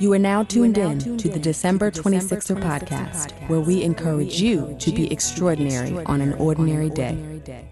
You are now tuned in to the December 26er podcast, where we encourage you to be extraordinary on an ordinary day.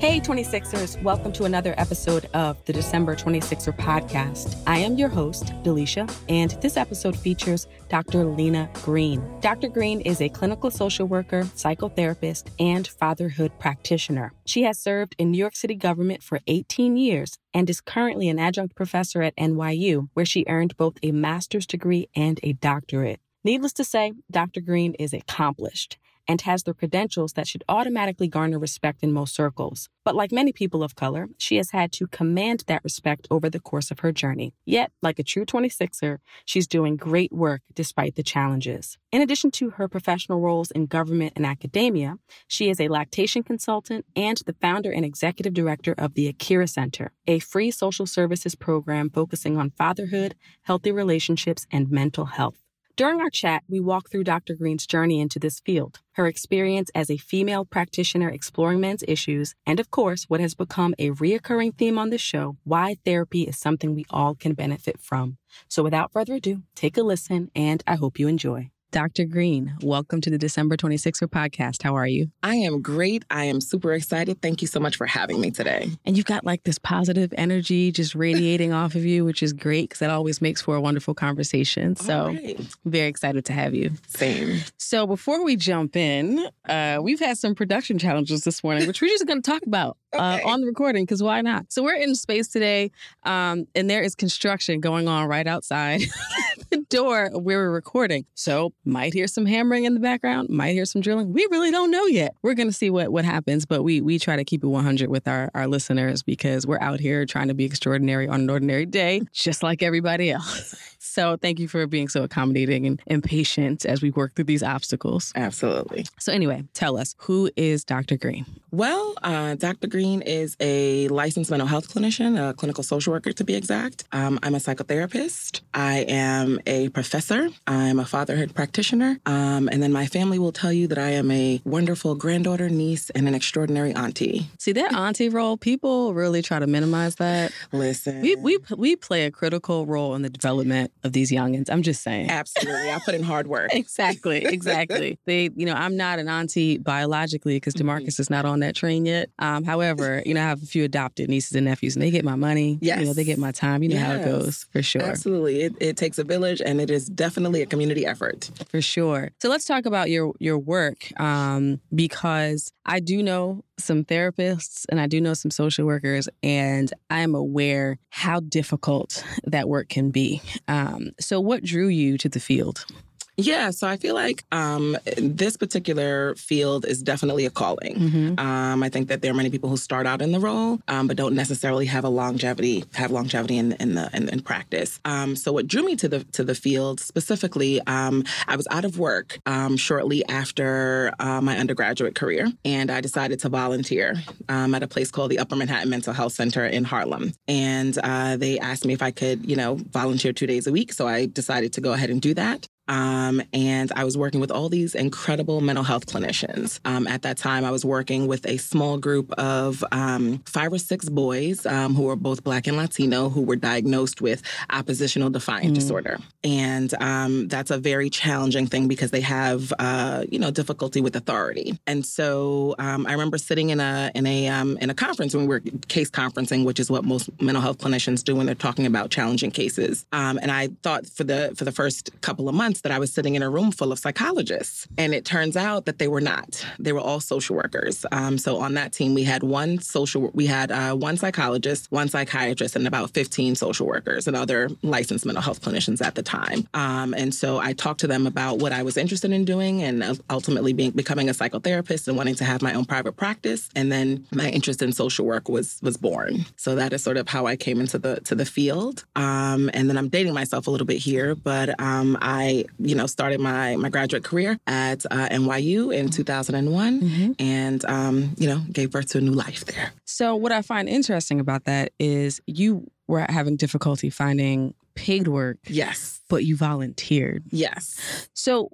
Hey, 26ers, welcome to another episode of the December 26er podcast. I am your host, Delisha, and this episode features Dr. Lena Green. Dr. Green is a clinical social worker, psychotherapist, and fatherhood practitioner. She has served in New York City government for 18 years and is currently an adjunct professor at NYU, where she earned both a master's degree and a doctorate. Needless to say, Dr. Green is accomplished and has the credentials that should automatically garner respect in most circles. But like many people of color, she has had to command that respect over the course of her journey. Yet, like a true 26er, she's doing great work despite the challenges. In addition to her professional roles in government and academia, she is a lactation consultant and the founder and executive director of the Akira Center, a free social services program focusing on fatherhood, healthy relationships, and mental health. During our chat, we walk through Dr. Green's journey into this field, her experience as a female practitioner exploring men's issues, and of course, what has become a reoccurring theme on this show why therapy is something we all can benefit from. So without further ado, take a listen, and I hope you enjoy. Dr. Green, welcome to the December 26er podcast. How are you? I am great. I am super excited. Thank you so much for having me today. And you've got like this positive energy just radiating off of you, which is great because that always makes for a wonderful conversation. So, right. very excited to have you. Same. So, before we jump in, uh, we've had some production challenges this morning, which we're just going to talk about. Uh, okay. Uh, on the recording because why not? So we're in space today, um, and there is construction going on right outside door where we're recording. So might hear some hammering in the background, might hear some drilling. We really don't know yet. We're gonna see what what happens, but we we try to keep it 100 with our our listeners because we're out here trying to be extraordinary on an ordinary day, just like everybody else. So thank you for being so accommodating and, and patient as we work through these obstacles. Absolutely. So anyway, tell us who is Dr. Green? Well, uh, Dr. Green is a licensed mental health clinician, a clinical social worker to be exact. Um, I'm a psychotherapist. I am a professor. I'm a fatherhood practitioner. Um, and then my family will tell you that I am a wonderful granddaughter, niece, and an extraordinary auntie. See that auntie role? People really try to minimize that. Listen, we we we play a critical role in the development of these youngins. I'm just saying. Absolutely, I put in hard work. exactly, exactly. they, you know, I'm not an auntie biologically because mm-hmm. Demarcus mm-hmm. is not on that train yet. Um, however, you know, I have a few adopted nieces and nephews, and they get my money. Yes. You know, they get my time. You know yes. how it goes, for sure. Absolutely. It, it takes a village, and it is definitely a community effort. For sure. So let's talk about your your work, um, because I do know some therapists and I do know some social workers, and I am aware how difficult that work can be. Um, so, what drew you to the field? Yeah, so I feel like um, this particular field is definitely a calling. Mm-hmm. Um, I think that there are many people who start out in the role, um, but don't necessarily have a longevity have longevity in, in the in, in practice. Um, so what drew me to the to the field specifically, um, I was out of work um, shortly after uh, my undergraduate career, and I decided to volunteer at a place called the Upper Manhattan Mental Health Center in Harlem. And uh, they asked me if I could, you know, volunteer two days a week. So I decided to go ahead and do that. Um, and I was working with all these incredible mental health clinicians. Um, at that time, I was working with a small group of um, five or six boys um, who were both Black and Latino who were diagnosed with oppositional defiant mm. disorder. And um, that's a very challenging thing because they have, uh, you know, difficulty with authority. And so um, I remember sitting in a in a in a conference when we were case conferencing, which is what most mental health clinicians do when they're talking about challenging cases. and I thought for the for the first couple of months that I was sitting in a room full of psychologists. And it turns out that they were not. They were all social workers. Um, so on that team, we had one social, we had uh, one psychologist, one psychiatrist, and about 15 social workers and other licensed mental health clinicians at the time. Um, and so I talked to them about what I was interested in doing and ultimately being becoming a psychotherapist and wanting to have my own private practice. And then my interest in social work was was born. So that is sort of how I came into the to the field. Um, and then I'm dating myself a little bit here, but um, I you know, started my my graduate career at uh, NYU in 2001, mm-hmm. and um, you know, gave birth to a new life there. So, what I find interesting about that is you were having difficulty finding paid work. Yes, but you volunteered. Yes. So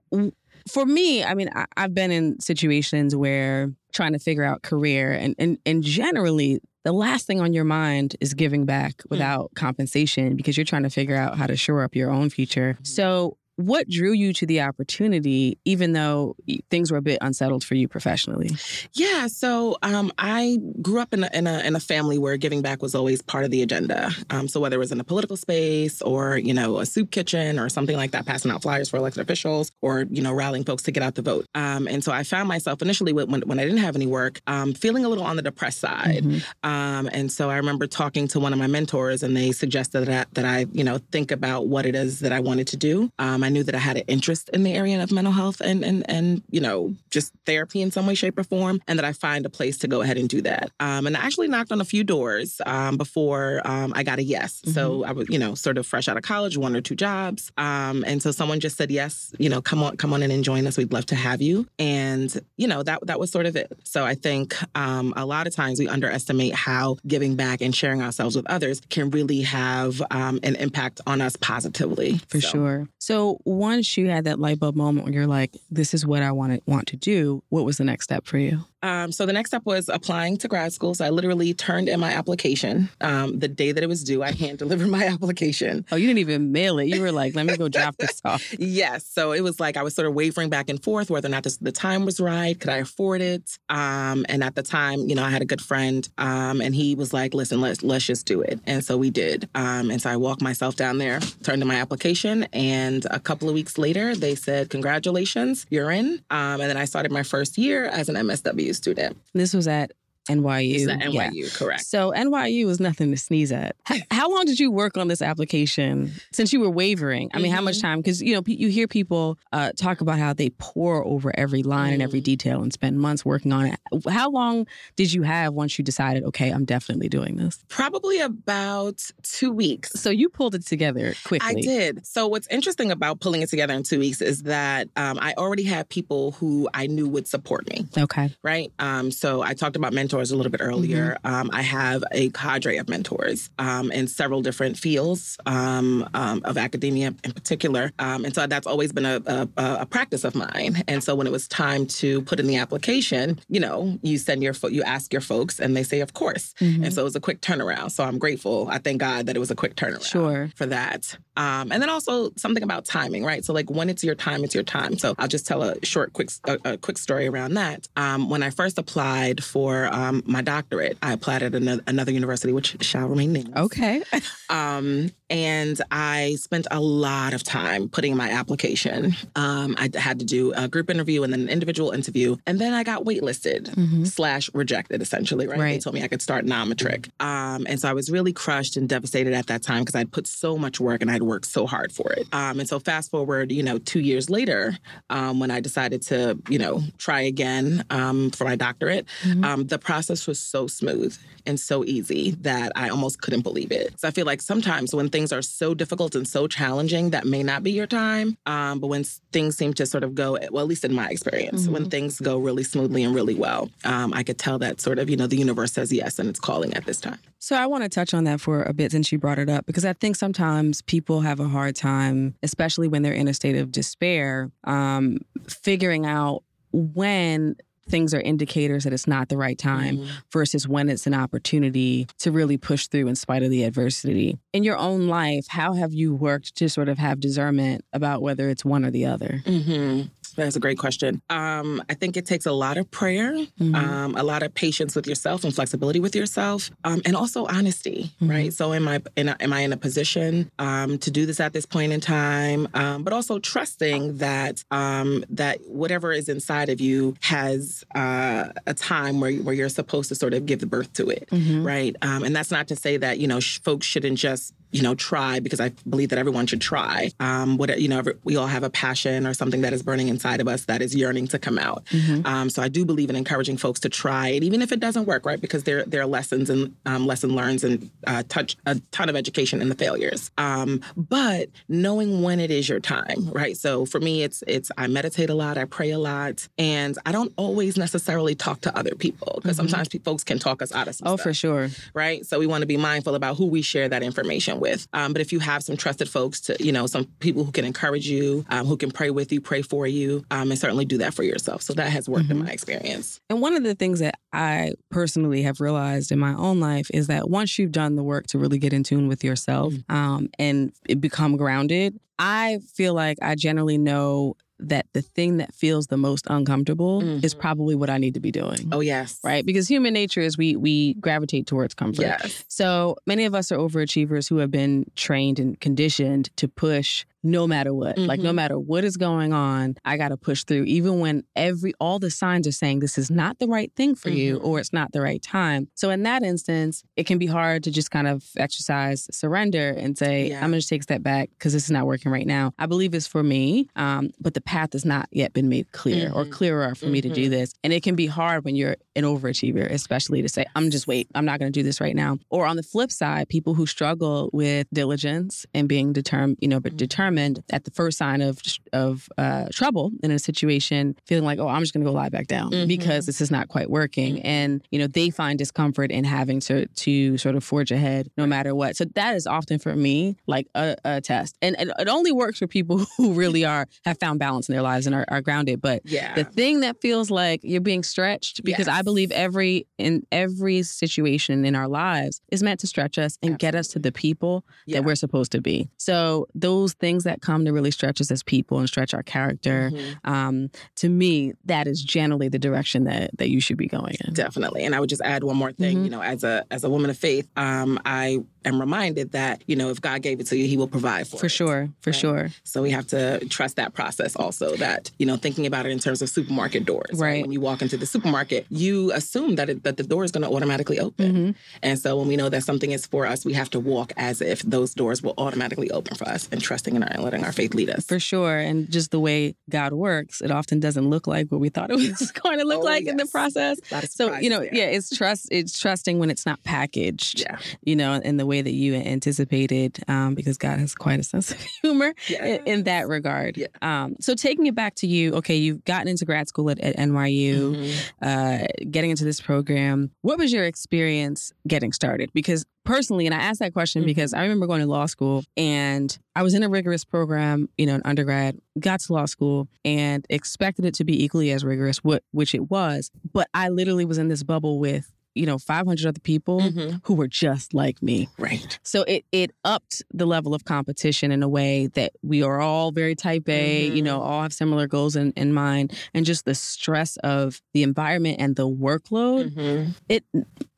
For me, I mean, I, I've been in situations where trying to figure out career and, and, and generally the last thing on your mind is giving back without mm. compensation because you're trying to figure out how to shore up your own future. So what drew you to the opportunity, even though things were a bit unsettled for you professionally? Yeah, so um, I grew up in a, in a, in, a, family where giving back was always part of the agenda. Um, so whether it was in a political space or you know a soup kitchen or something like that, passing out flyers for elected officials or you know rallying folks to get out the vote. Um, and so I found myself initially when, when I didn't have any work, um, feeling a little on the depressed side. Mm-hmm. Um, and so I remember talking to one of my mentors, and they suggested that that I you know think about what it is that I wanted to do. Um, I knew that I had an interest in the area of mental health and and and you know just therapy in some way, shape, or form, and that I find a place to go ahead and do that. Um, and I actually knocked on a few doors um, before um, I got a yes. Mm-hmm. So I was you know sort of fresh out of college, one or two jobs, um, and so someone just said yes. You know, come on, come on in and join us. We'd love to have you. And you know that that was sort of it. So I think um, a lot of times we underestimate how giving back and sharing ourselves with others can really have um, an impact on us positively. For so. sure. So once you had that light bulb moment where you're like, this is what I want to want to do, what was the next step for you? Um, so the next step was applying to grad school. So I literally turned in my application um, the day that it was due. I hand delivered my application. Oh, you didn't even mail it. You were like, let me go drop this off. yes. So it was like I was sort of wavering back and forth whether or not this, the time was right. Could I afford it? Um, and at the time, you know, I had a good friend, um, and he was like, "Listen, let's let's just do it." And so we did. Um, and so I walked myself down there, turned in my application, and a couple of weeks later, they said, "Congratulations, you're in." Um, and then I started my first year as an MSW student. This was at NYU. NYU, yeah. correct. So NYU was nothing to sneeze at. How, long did you work on this application since you were wavering? I mean, mm-hmm. how much mm-hmm. time? Because you know, you hear people uh, talk about how they pore over every line mm. and every mm. detail and spend months working on it. How long did you have once you decided, okay, I'm definitely doing this? Probably about two weeks. So you pulled it together quickly. I did. So what's interesting about pulling it together in two weeks is that um, I already had people who I knew would support me. Okay. Right. Um, so I talked about mentors mentors a little bit earlier. Mm-hmm. Um, I have a cadre of mentors um, in several different fields um, um of academia in particular. Um, and so that's always been a, a, a, practice of mine. And so when it was time to put in the application, you know, you send your, you ask your folks and they say, of course. Mm-hmm. And so it was a quick turnaround. So I'm grateful. I thank God that it was a quick turnaround sure. for that. Um, and then also something about timing, right? So like when it's your time, it's your time. So I'll just tell a short, quick, a, a quick story around that. when I first applied for um, my doctorate. I applied at another, another university, which shall remain nameless. Okay. um, and I spent a lot of time putting my application. Um, I had to do a group interview and then an individual interview, and then I got waitlisted mm-hmm. slash rejected. Essentially, right? right? They told me I could start non-matric, um, and so I was really crushed and devastated at that time because I'd put so much work and I'd worked so hard for it. Um, and so fast forward, you know, two years later, um, when I decided to, you know, try again um, for my doctorate, mm-hmm. Um, the process process was so smooth and so easy that I almost couldn't believe it. So I feel like sometimes when things are so difficult and so challenging, that may not be your time. Um, but when things seem to sort of go, well, at least in my experience, mm-hmm. when things go really smoothly and really well, um, I could tell that sort of, you know, the universe says yes and it's calling at this time. So I want to touch on that for a bit since you brought it up, because I think sometimes people have a hard time, especially when they're in a state of despair, um, figuring out when things are indicators that it's not the right time mm-hmm. versus when it's an opportunity to really push through in spite of the adversity. In your own life, how have you worked to sort of have discernment about whether it's one or the other? Mm-hmm. That's a great question. Um, I think it takes a lot of prayer, mm-hmm. um, a lot of patience with yourself and flexibility with yourself, um, and also honesty, mm-hmm. right? So, am I in a, am I in a position um, to do this at this point in time? Um, but also trusting that um, that whatever is inside of you has uh, a time where where you're supposed to sort of give the birth to it, mm-hmm. right? and that's not to say that you know sh- folks shouldn't just you know, try because I believe that everyone should try. Um, what you know, we all have a passion or something that is burning inside of us that is yearning to come out. Mm-hmm. Um, so I do believe in encouraging folks to try it, even if it doesn't work, right? Because there there are lessons and um, lesson learns and uh, touch a ton of education in the failures. Um, but knowing when it is your time, right? So for me, it's it's I meditate a lot, I pray a lot, and I don't always necessarily talk to other people because mm-hmm. sometimes folks can talk us out of oh stuff, for sure, right? So we want to be mindful about who we share that information with with. Um, but if you have some trusted folks to, you know, some people who can encourage you, um, who can pray with you, pray for you, um, and certainly do that for yourself. So that has worked mm-hmm. in my experience. And one of the things that I personally have realized in my own life is that once you've done the work to really get in tune with yourself mm-hmm. um, and become grounded, I feel like I generally know that the thing that feels the most uncomfortable mm-hmm. is probably what I need to be doing. Oh yes. Right? Because human nature is we we gravitate towards comfort. Yes. So many of us are overachievers who have been trained and conditioned to push no matter what. Mm-hmm. Like no mm-hmm. matter what is going on, I got to push through even when every all the signs are saying this is not the right thing for mm-hmm. you or it's not the right time. So in that instance, it can be hard to just kind of exercise surrender and say yeah. I'm going to take a step back because this is not working right now. I believe it's for me, um, but the path has not yet been made clear mm-hmm. or clearer for me to do mm-hmm. this. And it can be hard when you're an overachiever, especially to say I'm just wait, I'm not going to do this right now. Or on the flip side, people who struggle with diligence and being determined, you know, but mm-hmm. determined determined at the first sign of of uh, trouble in a situation, feeling like, oh, I'm just going to go lie back down mm-hmm. because this is not quite working, mm-hmm. and you know they find discomfort in having to to sort of forge ahead no matter what. So that is often for me like a, a test, and, and, it only works for people who really are have found balance in their lives and are, are grounded. But yeah. the thing that feels like you're being stretched because yes. I believe every in every situation in our lives is meant to stretch us and Absolutely. get us to the people yeah. that we're supposed to be. So those things that come to really stretch us as people and stretch our character, mm-hmm. um, to me, that is generally the direction that that you should be going in. Definitely. And I would just add one more thing. Mm-hmm. You know, as a as a woman of faith, um, I am reminded that you know if God gave it to you, He will provide for for it, sure, for right? sure. So we have to trust that process also. That you know, thinking about it in terms of supermarket doors. Right. right? When you walk into the supermarket, you assume that it, that the door is going to automatically open. Mm-hmm. And so when we know that something is for us, we have to walk as if those doors will automatically open for us, and trusting in and letting our faith lead us. For sure. And just the way God works, it often doesn't look like what we thought it was going to look oh, like yes. in the process. So, you know, there. yeah, it's trust it's trusting when it's not packaged. Yeah. You know, in the way that you anticipated, um, because God has quite a sense of humor yes. in, in, that regard. Yeah. Um, so taking it back to you, okay, you've gotten into grad school at, at NYU, mm-hmm. uh, getting into this program. What was your experience getting started? Because personally, and I asked that question mm-hmm. because I remember going to law school and I was in a rigorous program, you know, in undergrad, got to law school and expected it to be equally as rigorous, which it was. But I literally was in this bubble with you know 500 other people mm-hmm. who were just like me right so it it upped the level of competition in a way that we are all very type a mm-hmm. you know mm-hmm. all have similar goals in, in mind and just the stress of the environment and the workload mm-hmm. it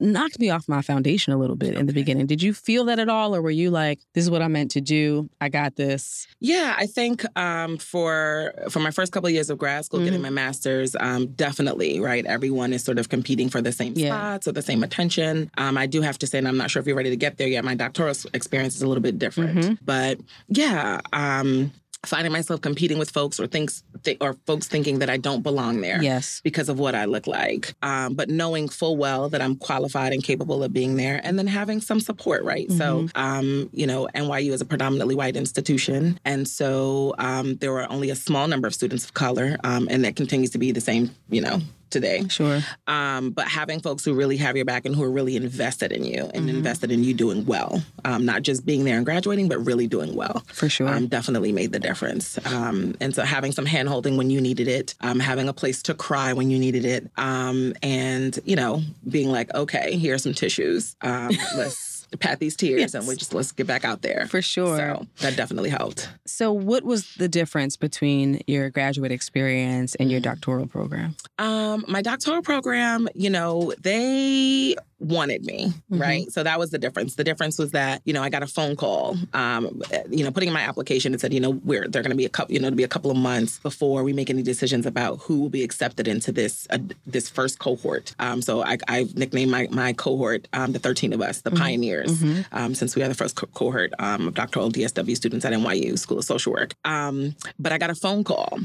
knocked me off my foundation a little bit okay. in the beginning did you feel that at all or were you like this is what i'm meant to do i got this yeah i think um, for for my first couple of years of grad school getting mm-hmm. my master's um, definitely right everyone is sort of competing for the same yeah. spots the same attention. Um, I do have to say, and I'm not sure if you're ready to get there yet, my doctoral experience is a little bit different. Mm-hmm. But yeah, um, finding myself competing with folks or thinks th- or folks thinking that I don't belong there yes because of what I look like um, but knowing full well that I'm qualified and capable of being there and then having some support right mm-hmm. so um, you know NYU is a predominantly white institution and so um, there were only a small number of students of color um, and that continues to be the same you know today. Sure. Um, but having folks who really have your back and who are really invested in you and mm-hmm. invested in you doing well, um, not just being there and graduating, but really doing well. For sure. Um, definitely made the difference. Um, and so having some hand holding when you needed it, um, having a place to cry when you needed it, um, and, you know, being like, okay, here are some tissues. let's pat these tears yes. and we just let's get back out there. For sure. So that definitely helped. So what was the difference between your graduate experience and your mm. doctoral program? Um, my doctoral program, you know, they wanted me, mm-hmm. right? So that was the difference. The difference was that, you know, I got a phone call, um, you know, putting in my application and said, you know, we're they're going to be a couple, you know, to be a couple of months before we make any decisions about who will be accepted into this uh, this first cohort. Um, so I, I nicknamed my my cohort um, the 13 of us, the mm-hmm. pioneers, mm-hmm. Um, since we are the first co- cohort um, of doctoral DSW students at NYU School of Social Work. Um, but I got a phone call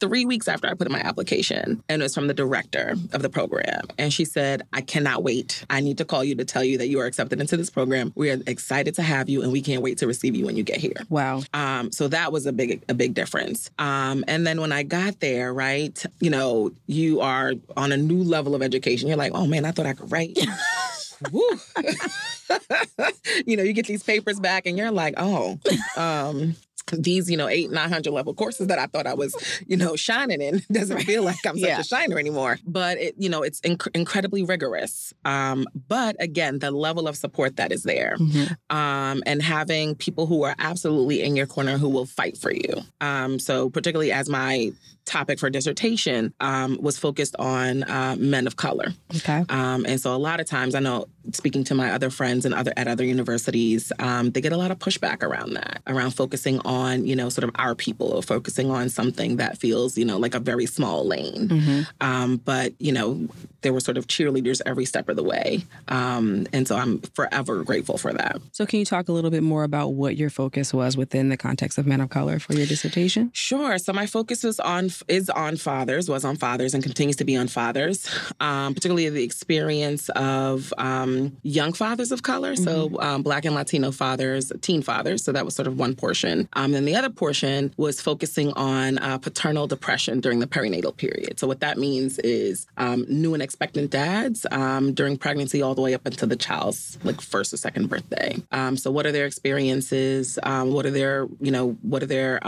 three weeks after I put in my application, and it was from the director of the program, and she said, "I cannot wait." I I need to call you to tell you that you are accepted into this program. We are excited to have you, and we can't wait to receive you when you get here. Wow. Um, so that was a big a big difference. Um, and then when I got there, right, you know, you are on a new level of education. You're like, oh man, I thought I could write. woo. you know, you get these papers back and you're like, oh, um, these, you know, eight, 900 level courses that I thought I was, you know, shining in doesn't feel like I'm such a shiner anymore. But it, you know, it's inc- incredibly rigorous. Um, but again, the level of support that is there mm-hmm. um, and having people who are absolutely in your corner who will fight for you. Um, so particularly as my topic for dissertation um, was focused on uh, men of color. Okay. Um, and so a lot of times, I know speaking to my other friends and other at other universities, um, they get a lot of pushback around that, around focusing on you know sort of our people or focusing on something that feels you know like a very small lane. Mm-hmm. Um, but you know there were sort of cheerleaders every step of the way, um, and so I'm forever grateful for that. So can you talk a little bit more about what your focus was within the context of men of color for your dissertation? Sure. So my focus was on is on fathers, was on fathers, and continues to be on fathers, um, particularly the experience of um, young fathers of color, mm-hmm. so um, Black and Latino fathers, teen fathers. So that was sort of one portion. Um, then the other portion was focusing on uh, paternal depression during the perinatal period. So what that means is um, new and expectant dads um, during pregnancy all the way up until the child's like first or second birthday. so what are their experiences? what are their, you know, what are their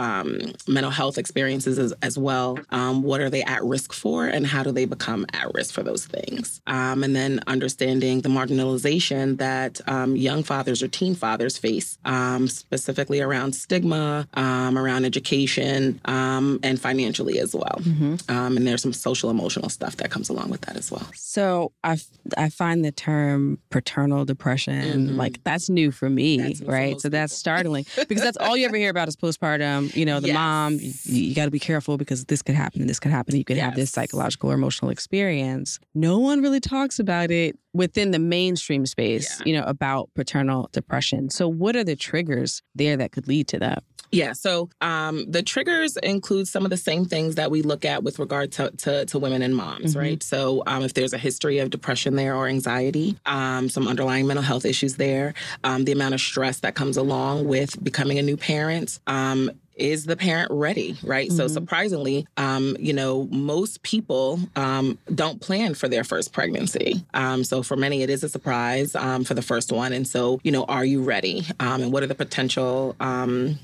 mental health experiences as, as well? Well. Um, what are they at risk for, and how do they become at risk for those things? Um, and then understanding the marginalization that um, young fathers or teen fathers face, um, specifically around stigma, um, around education, um, and financially as well. Mm-hmm. and there's some social emotional stuff that comes along with that as well. So I, I find the term paternal depression mm-hmm. like that's new for me, right? So that's startling because that's all you ever hear about is postpartum. You know, the yes. mom, you, you got to be careful because this could happen and this could happen. You could yes. have this psychological or emotional experience. No one really talks about it within the mainstream space, yeah. you know, about paternal depression. So, what are the triggers there that could lead to that? Yeah, so um, the triggers include some of the same things that we look at with regard to, to, to women and moms, mm-hmm. right? So um, if there's a history of depression there or anxiety, um, some underlying mental health issues there, um, the amount of stress that comes along with becoming a new parent, um, is the parent ready, right? Mm-hmm. So surprisingly, um, you know, most people um, don't plan for their first pregnancy. Um, so for many, it is a surprise um, for the first one. And so, you know, are you ready? Um, and what are the potential um,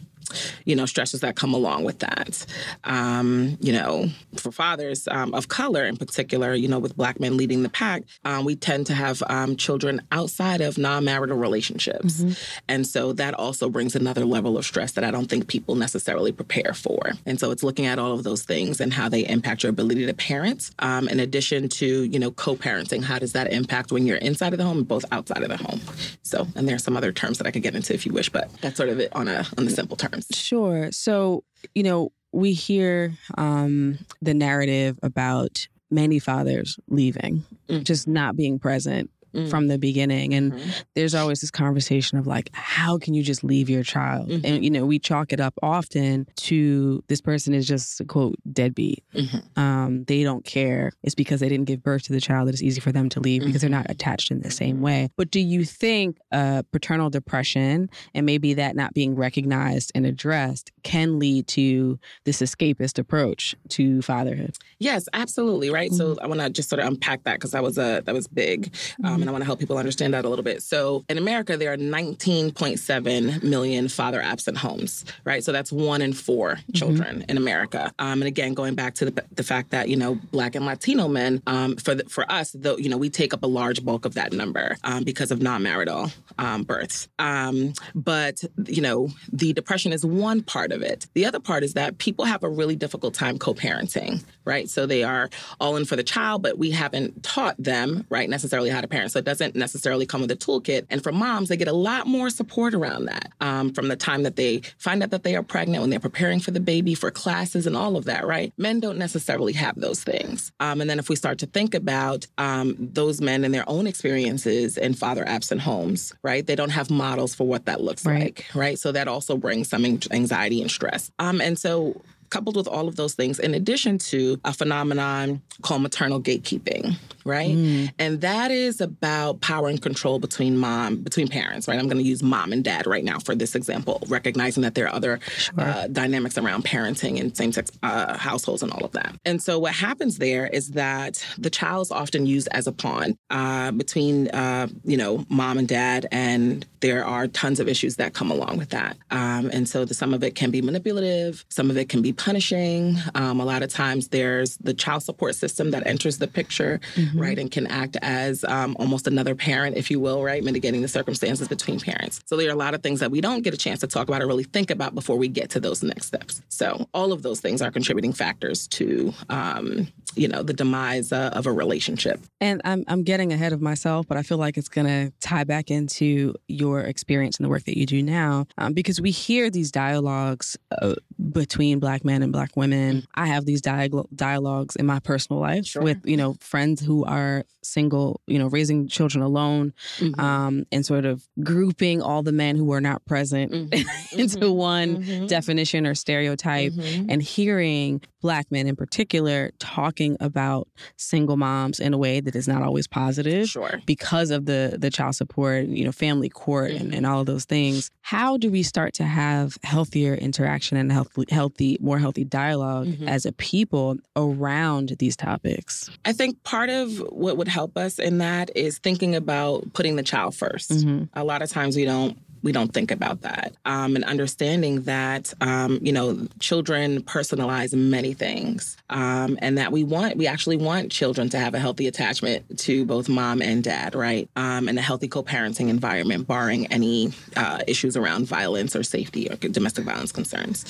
you know, stresses that come along with that. Um, you know, for fathers um, of color in particular, you know, with black men leading the pack, um, we tend to have um, children outside of non-marital relationships. Mm-hmm. And so that also brings another level of stress that I don't think people necessarily prepare for. And so it's looking at all of those things and how they impact your ability to parent. Um, in addition to, you know, co-parenting, how does that impact when you're inside of the home and both outside of the home? So, and there's some other terms that I could get into if you wish, but that's sort of it on a on the simple term. Sure. So, you know, we hear um, the narrative about many fathers leaving, mm. just not being present mm. from the beginning. And mm-hmm. there's always this conversation of like, how can you just leave your child? Mm-hmm. And, you know, we chalk it up often to this person is just, quote, deadbeat. Mm-hmm. Um, they don't care. It's because they didn't give birth to the child that it's easy for them to leave because they're not mm-hmm. attached in the same way. But do you think uh, paternal depression and maybe that not being recognized and addressed can lead to this escapist approach to fatherhood? Yes, absolutely. Right. So mm-hmm. I want to just sort of unpack that because that was a that was big. Um, and I want to help people understand that a little bit. So in America, there are 19.7 million father absent homes, right? So that's one in four mm-hmm. children in America. Um, and again, going back to the, the fact that, you know, Black and Latino men, um, for, the, for us, though, you know, we take up a large bulk of that number um, because of non marital um, births. Um, but, you know, the depression is one part of it. The other part is that people have a really difficult time co parenting, right? So they are all in for the child, but we haven't taught them, right, necessarily how to parent. So it doesn't necessarily come with a toolkit. And for moms, they get a lot more support around that um, from the time that they find out that they are pregnant, when they're preparing for the baby, for classes and all of that, right? Men don't necessarily have those things. Um, and then if we start to think about um, those men and their own experiences in father absent homes, right? They don't have models for what that looks right. like, right? So that also brings some anxiety and stress. Um, and so coupled with all of those things, in addition to a phenomenon called maternal gatekeeping, right? Mm. And that is about power and control between mom, between parents, right? I'm going to use mom and dad right now for this example, recognizing that there are other sure. uh, dynamics around parenting and same sex uh, households and all of that. And so what happens there is that the child is often used as a pawn uh, between, uh, you know, mom and dad, and there are tons of issues that come along with that. Um, and so the, some of it can be manipulative, some of it can be punishing. Um, a lot of times there's the child support system that enters the picture, mm-hmm. right, and can act as um, almost another parent, if you will, right, mitigating the circumstances between parents. So there are a lot of things that we don't get a chance to talk about or really think about before we get to those next steps. So all of those things are contributing factors to, um, you know, the demise uh, of a relationship. And I'm, I'm getting ahead of myself, but I feel like it's going to tie back into your experience and the work that you do now, um, because we hear these dialogues uh, between Black men and Black women. Mm-hmm. I have these dialogue dialogues in my personal life sure. with, you know, friends who are single, you know, raising children alone, mm-hmm. um, and sort of grouping all the men who are not present mm-hmm. into mm-hmm. one mm-hmm. definition or stereotype, mm-hmm. and hearing Black men in particular talking about single moms in a way that is not always positive, sure. because of the the child support, you know, family court, and, and all of those things. How do we start to have healthier interaction and healthy, healthy, more healthy dialog as a people around these topics? I think part of what would help us in that is thinking about putting the child 1st mm-hmm. A lot of times we don't we don't think about that. Um, and understanding that, um, you know, children personalize many things um, and that we want, we actually want children to have a healthy attachment to both mom and dad, right? Um, and a healthy co parenting environment, barring any uh, issues around violence or safety or domestic violence concerns.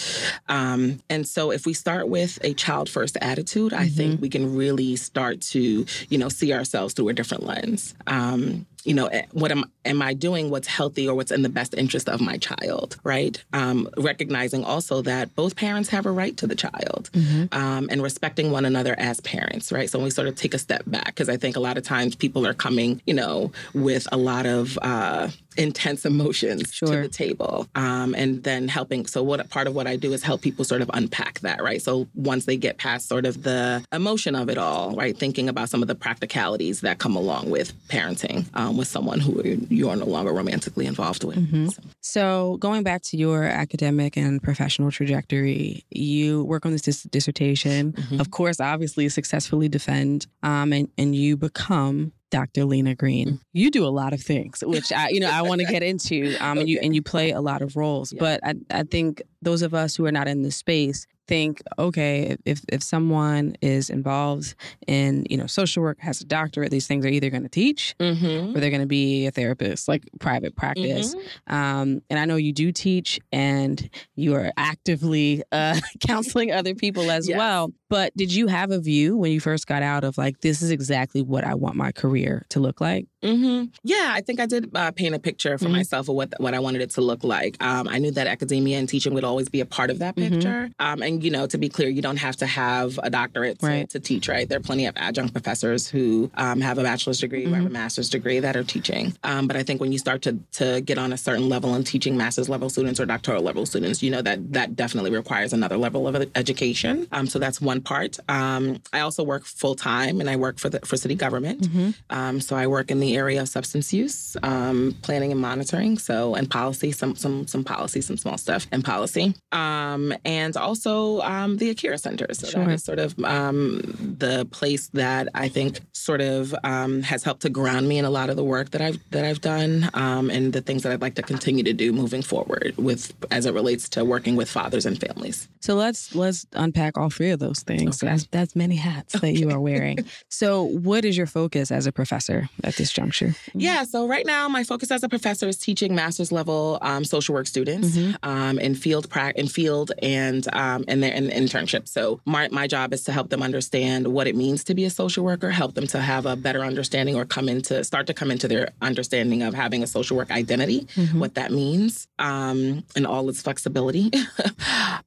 Um, and so if we start with a child first attitude, mm-hmm. I think mm-hmm. we can really start to, you know, see ourselves through a different lens. Um, you know, eh, what am am I doing? What's healthy or what's in the best interest of my child, right? Um, recognizing also that both parents have a right to the child, mm-hmm. um, and respecting one another as parents, right? So when we sort of take a step back, because I think a lot of times people are coming, you know, with a lot of uh, intense emotions sure. to the table um, and then helping so what part of what i do is help people sort of unpack that right so once they get past sort of the emotion of it all right thinking about some of the practicalities that come along with parenting um, with someone who you are no longer romantically involved with mm-hmm. so. so. going back to your academic and professional trajectory you work on this dis- dissertation mm-hmm. of course obviously successfully defend um, and, and you become Dr. Lena Green. Mm. You do a lot of things, which I, you know, I want to get into. Um, okay. and you and you play a lot of roles. Yeah. But I, I think those of us who are not in this space think, okay, if if someone is involved in you know social work, has a doctorate, these things are either going to teach mm-hmm. or they're going to be a therapist, like private practice. Mm-hmm. Um, and I know you do teach, and you are actively uh, counseling other people as yes. well. But did you have a view when you first got out of like this is exactly what I want my career to look like? Mm-hmm. Yeah, I think I did uh, paint a picture for mm-hmm. myself of what what I wanted it to look like. Um, I knew that academia and teaching would always be a part of that mm-hmm. picture. Um, and you know, to be clear, you don't have to have a doctorate to, right. to teach. Right? There are plenty of adjunct professors who um, have a bachelor's degree or have a mm-hmm. master's degree that are teaching. Um, but I think when you start to to get on a certain level and teaching master's level students or doctoral level students, you know that that definitely requires another level of education. Um, so that's one part. Um, I also work full time and I work for the for city government. Mm-hmm. so I work in the area of substance use, um, planning and monitoring, so and policy, some some some policy, some small stuff and policy, um, and also um, the Akira Center. So sure. that is sort of um, the place that I think sort of um, has helped to ground me in a lot of the work that I've that I've done um, and the things that I'd like to continue to do moving forward with as it relates to working with fathers and families. So let's let's unpack all three of those things. Okay. That's that's many hats okay. that you are wearing. so what is your focus as a professor at this juncture? Yeah, so right now my focus as a professor is teaching master's level um, social work students mm-hmm. um, in field pra- in field and um, in their in internship. So my my job is to help them understand what it means to be a social worker, help them to have a better understanding or come into start to come into their understanding of having a social work identity, mm-hmm. what that means, um, and all its flexibility.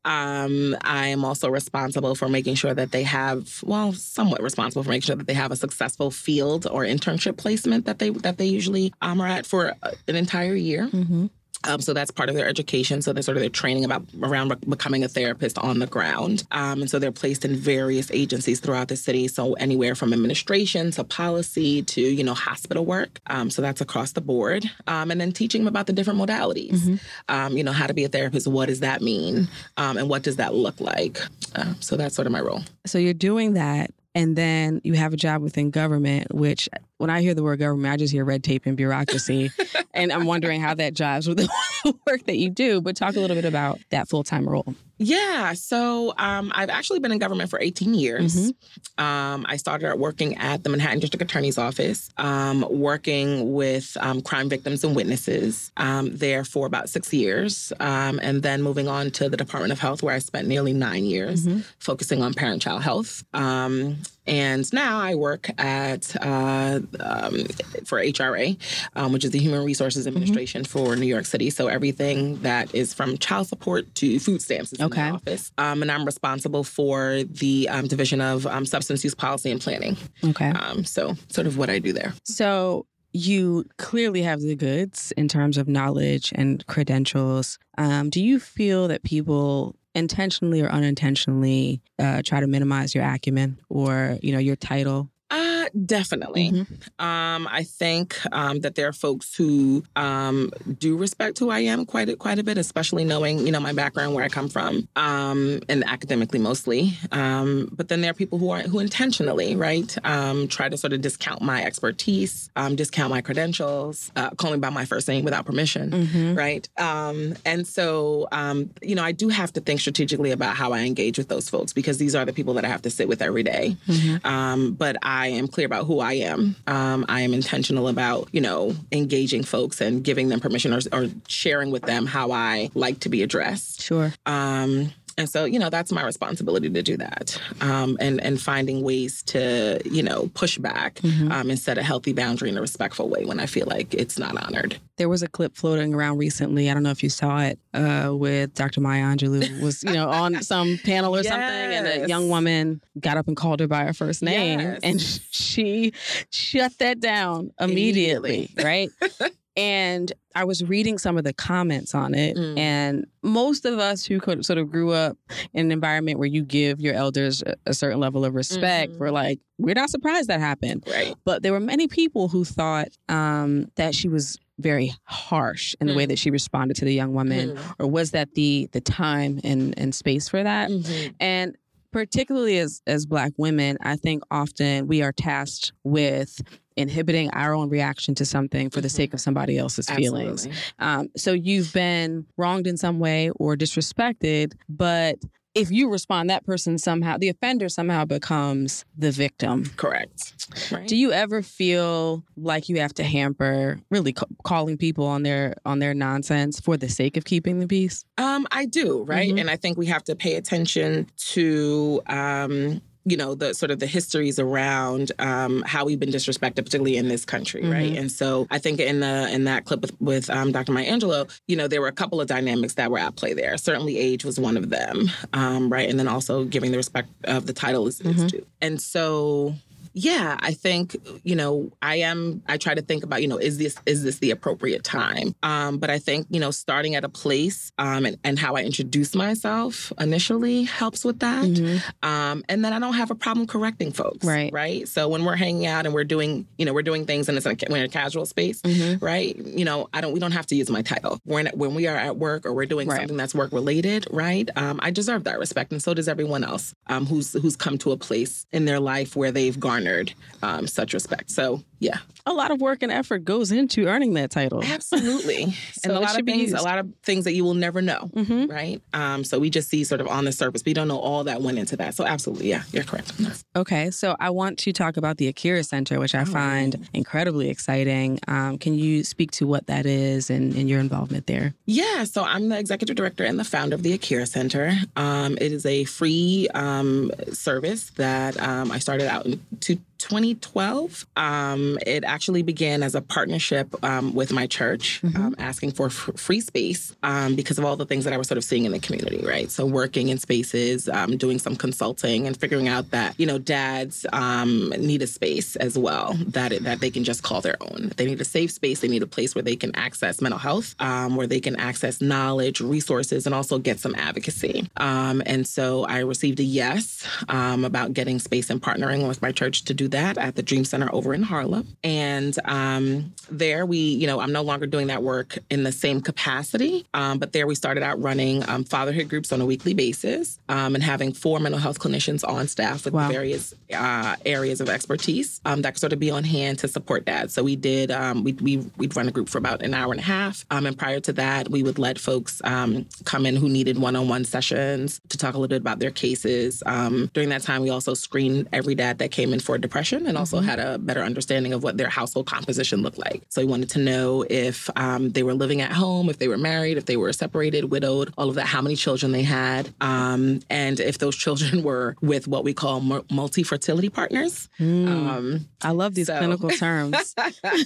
Um, I am also responsible for making sure that they have well, somewhat responsible for making sure that they have a successful field or internship placement that they that they usually um, are at for uh, an entire year. Mm-hmm. Um, so that's part of their education. So they're sort of their training about around becoming a therapist on the ground. Um, and so they're placed in various agencies throughout the city. So anywhere from administration to policy to you know hospital work. Um, so that's across the board. Um, and then teaching them about the different modalities. Mm-hmm. Um, you know how to be a therapist. What does that mean? Um, and what does that look like? Uh, so that's sort of my role. So you're doing that and then you have a job within government, which when I hear the word government, I just hear red tape and bureaucracy. and I'm wondering how that jives with the work that you do. But talk a little bit about that full time role. Yeah, so um, I've actually been in government for 18 years. Mm-hmm. Um, I started working at the Manhattan District Attorney's Office, um, working with um, crime victims and witnesses um, there for about six years, um, and then moving on to the Department of Health, where I spent nearly nine years mm-hmm. focusing on parent child health. And now I work at uh, for HRA, which is the Human Resources mm-hmm. Administration mm-hmm. for New York City. So everything that is from child support to food stamps is okay. office. Um, and I'm responsible for the um, division of um, substance use policy and planning. Okay. Um, so, sort of what I do there. So, you clearly have the goods in terms of knowledge and credentials. Um, do you feel that people intentionally or unintentionally uh, try to minimize your acumen or you know your title definitely. Mm-hmm. Um, I think um, that there are folks who um, do respect who I am quite a, quite a bit, especially knowing you know my background, where I come from, um, and academically mostly. Um, but then there are people who are who intentionally right um, try to sort of discount my expertise, discount my credentials, uh, call me by my first name without permission, mm-hmm. right? and so you know I do have to think strategically about how I engage with those folks because these are the people that I have to sit with every day. Mm-hmm. but I am clear about who I am. Um, I am intentional about, you know, engaging folks and giving them permission or, or sharing with them how I like to be addressed. Sure. Um, and so, you know, that's my responsibility to do that, um, and and finding ways to, you know, push back mm-hmm. um, and set a healthy boundary in a respectful way when I feel like it's not honored. There was a clip floating around recently. I don't know if you saw it uh, with Dr. Maya Angelou was, you know, on some panel or yes. something, and a young woman got up and called her by her first name, yes. and she shut that down immediately, immediately. right? And I was reading some of the comments on it, mm. and most of us who could, sort of grew up in an environment where you give your elders a, a certain level of respect, mm-hmm. were like, we're not surprised that happened. Right. But there were many people who thought um, that she was very harsh in the way mm. that she responded to the young woman, mm. or was that the the time and and space for that? Mm-hmm. And particularly as as black women i think often we are tasked with inhibiting our own reaction to something for the sake mm-hmm. of somebody else's Absolutely. feelings. Um, so you've been wronged in some way or disrespected, but if you respond, that person somehow, the offender somehow becomes the victim. Correct. Right. Do you ever feel like you have to hamper really calling people on their on their nonsense for the sake of keeping the peace? Um, I do, right? Mm-hmm. And I think we have to pay attention to um, you know the sort of the histories around um, how we've been disrespected, particularly in this country, mm-hmm. right? And so I think in the in that clip with, with um, Dr. Maya Angelou, you know, there were a couple of dynamics that were at play there. Certainly, age was one of them, um, right? And then also giving the respect of the title is, mm-hmm. due. And so yeah, I think you know I am. I try to think about you know is this is this the appropriate time? Um, but I think you know starting at a place um, and, and how I introduce myself initially helps with that. Mm-hmm. Um, and then I don't have a problem correcting folks. Right. Right. So when we're hanging out and we're doing you know we're doing things and it's in a, we're in a casual space, mm-hmm. right? You know I don't we don't have to use my title. When when we are at work or we're doing right. something that's work related, right? Um, I deserve that respect, and so does everyone else um, who's who's come to a place in their life where they've garnered garnered um, such respect. So yeah, a lot of work and effort goes into earning that title. Absolutely, so and a lot of things, a lot of things that you will never know, mm-hmm. right? Um, so we just see sort of on the surface. We don't know all that went into that. So absolutely, yeah, you're correct. Okay, so I want to talk about the Akira Center, which I oh. find incredibly exciting. Um, can you speak to what that is and, and, your involvement there? Yeah, so I'm the executive director and the founder of the Akira Center. Um, it is a free um, service that um, I started out in two, 2012. Um, it actually began as a partnership um, with my church, mm-hmm. um, asking for f- free space um, because of all the things that I was sort of seeing in the community, right? So working in spaces, um, doing some consulting, and figuring out that you know dads um, need a space as well that it, that they can just call their own. They need a safe space. They need a place where they can access mental health, where they can access knowledge, resources, and also get some advocacy. and so I received a yes about getting space and partnering with my church to do that at the Dream Center over in Harlem. And um, there we, you know, I'm no longer doing that work in the same capacity, um, but there we started out running um, fatherhood groups on a weekly basis um, and having four mental health clinicians on staff with wow. various uh, areas of expertise um, that could sort of be on hand to support dads. So we did, um, we, we, we'd run a group for about an hour and a half. and prior to that, we would let folks come in who needed one on one sessions to talk a little bit about their cases. during that time, we also screened every dad that came in for depression depression and also mm-hmm. had a better understanding of what their household composition looked like. So he wanted to know if um, they were living at home, if they were married, if they were separated, widowed, all of that, how many children they had, um, and if those children were with what we call multi fertility partners. Mm. Um, I love these so. clinical terms.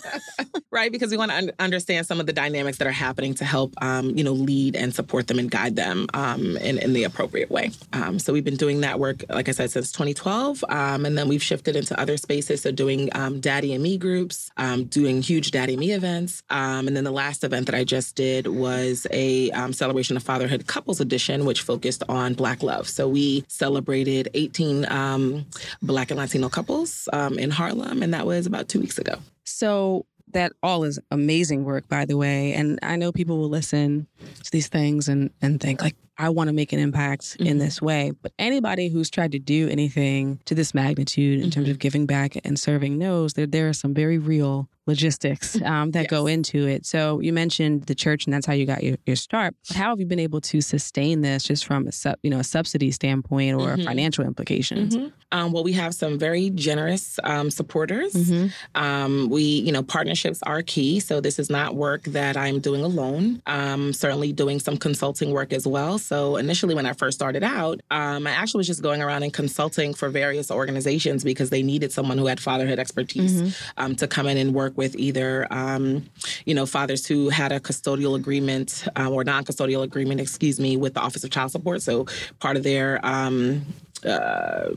right, because we want to un- understand some of the dynamics that are happening to help, um, you know, lead and support them and guide them um, in, in the appropriate way. Um, so we've been doing that work, like I said, since 2012, and then we've shifted into other spaces. So doing um, Daddy and Me groups, um, doing huge Daddy and Me events. Um, and then the last event that I just did was a um, celebration of fatherhood couples edition, which focused on Black love. So we celebrated 18 um, Black and Latino couples um, in Harlem, and that was about two weeks ago. So that all is amazing work, by the way. And I know people will listen to these things and, and think, like, I want to make an impact mm-hmm. in this way. But anybody who's tried to do anything to this magnitude in mm-hmm. terms of giving back and serving knows that there are some very real logistics um, that yes. go into it. So you mentioned the church, and that's how you got your, your start. But how have you been able to sustain this just from a sub, you know a subsidy standpoint or mm-hmm. financial implications? Mm-hmm. Um, well, we have some very generous um, supporters. Mm-hmm. Um, we, you know, partnerships are key. So this is not work that I'm doing alone. Um, certainly doing some consulting work as well. So initially, when I first started out, um, I actually was just going around and consulting for various organizations because they needed someone who had fatherhood expertise mm-hmm. to come in and work work with either, um, you know, fathers who had a custodial agreement uh, or non-custodial agreement, excuse me, with the Office of Child Support. So part of their um, uh,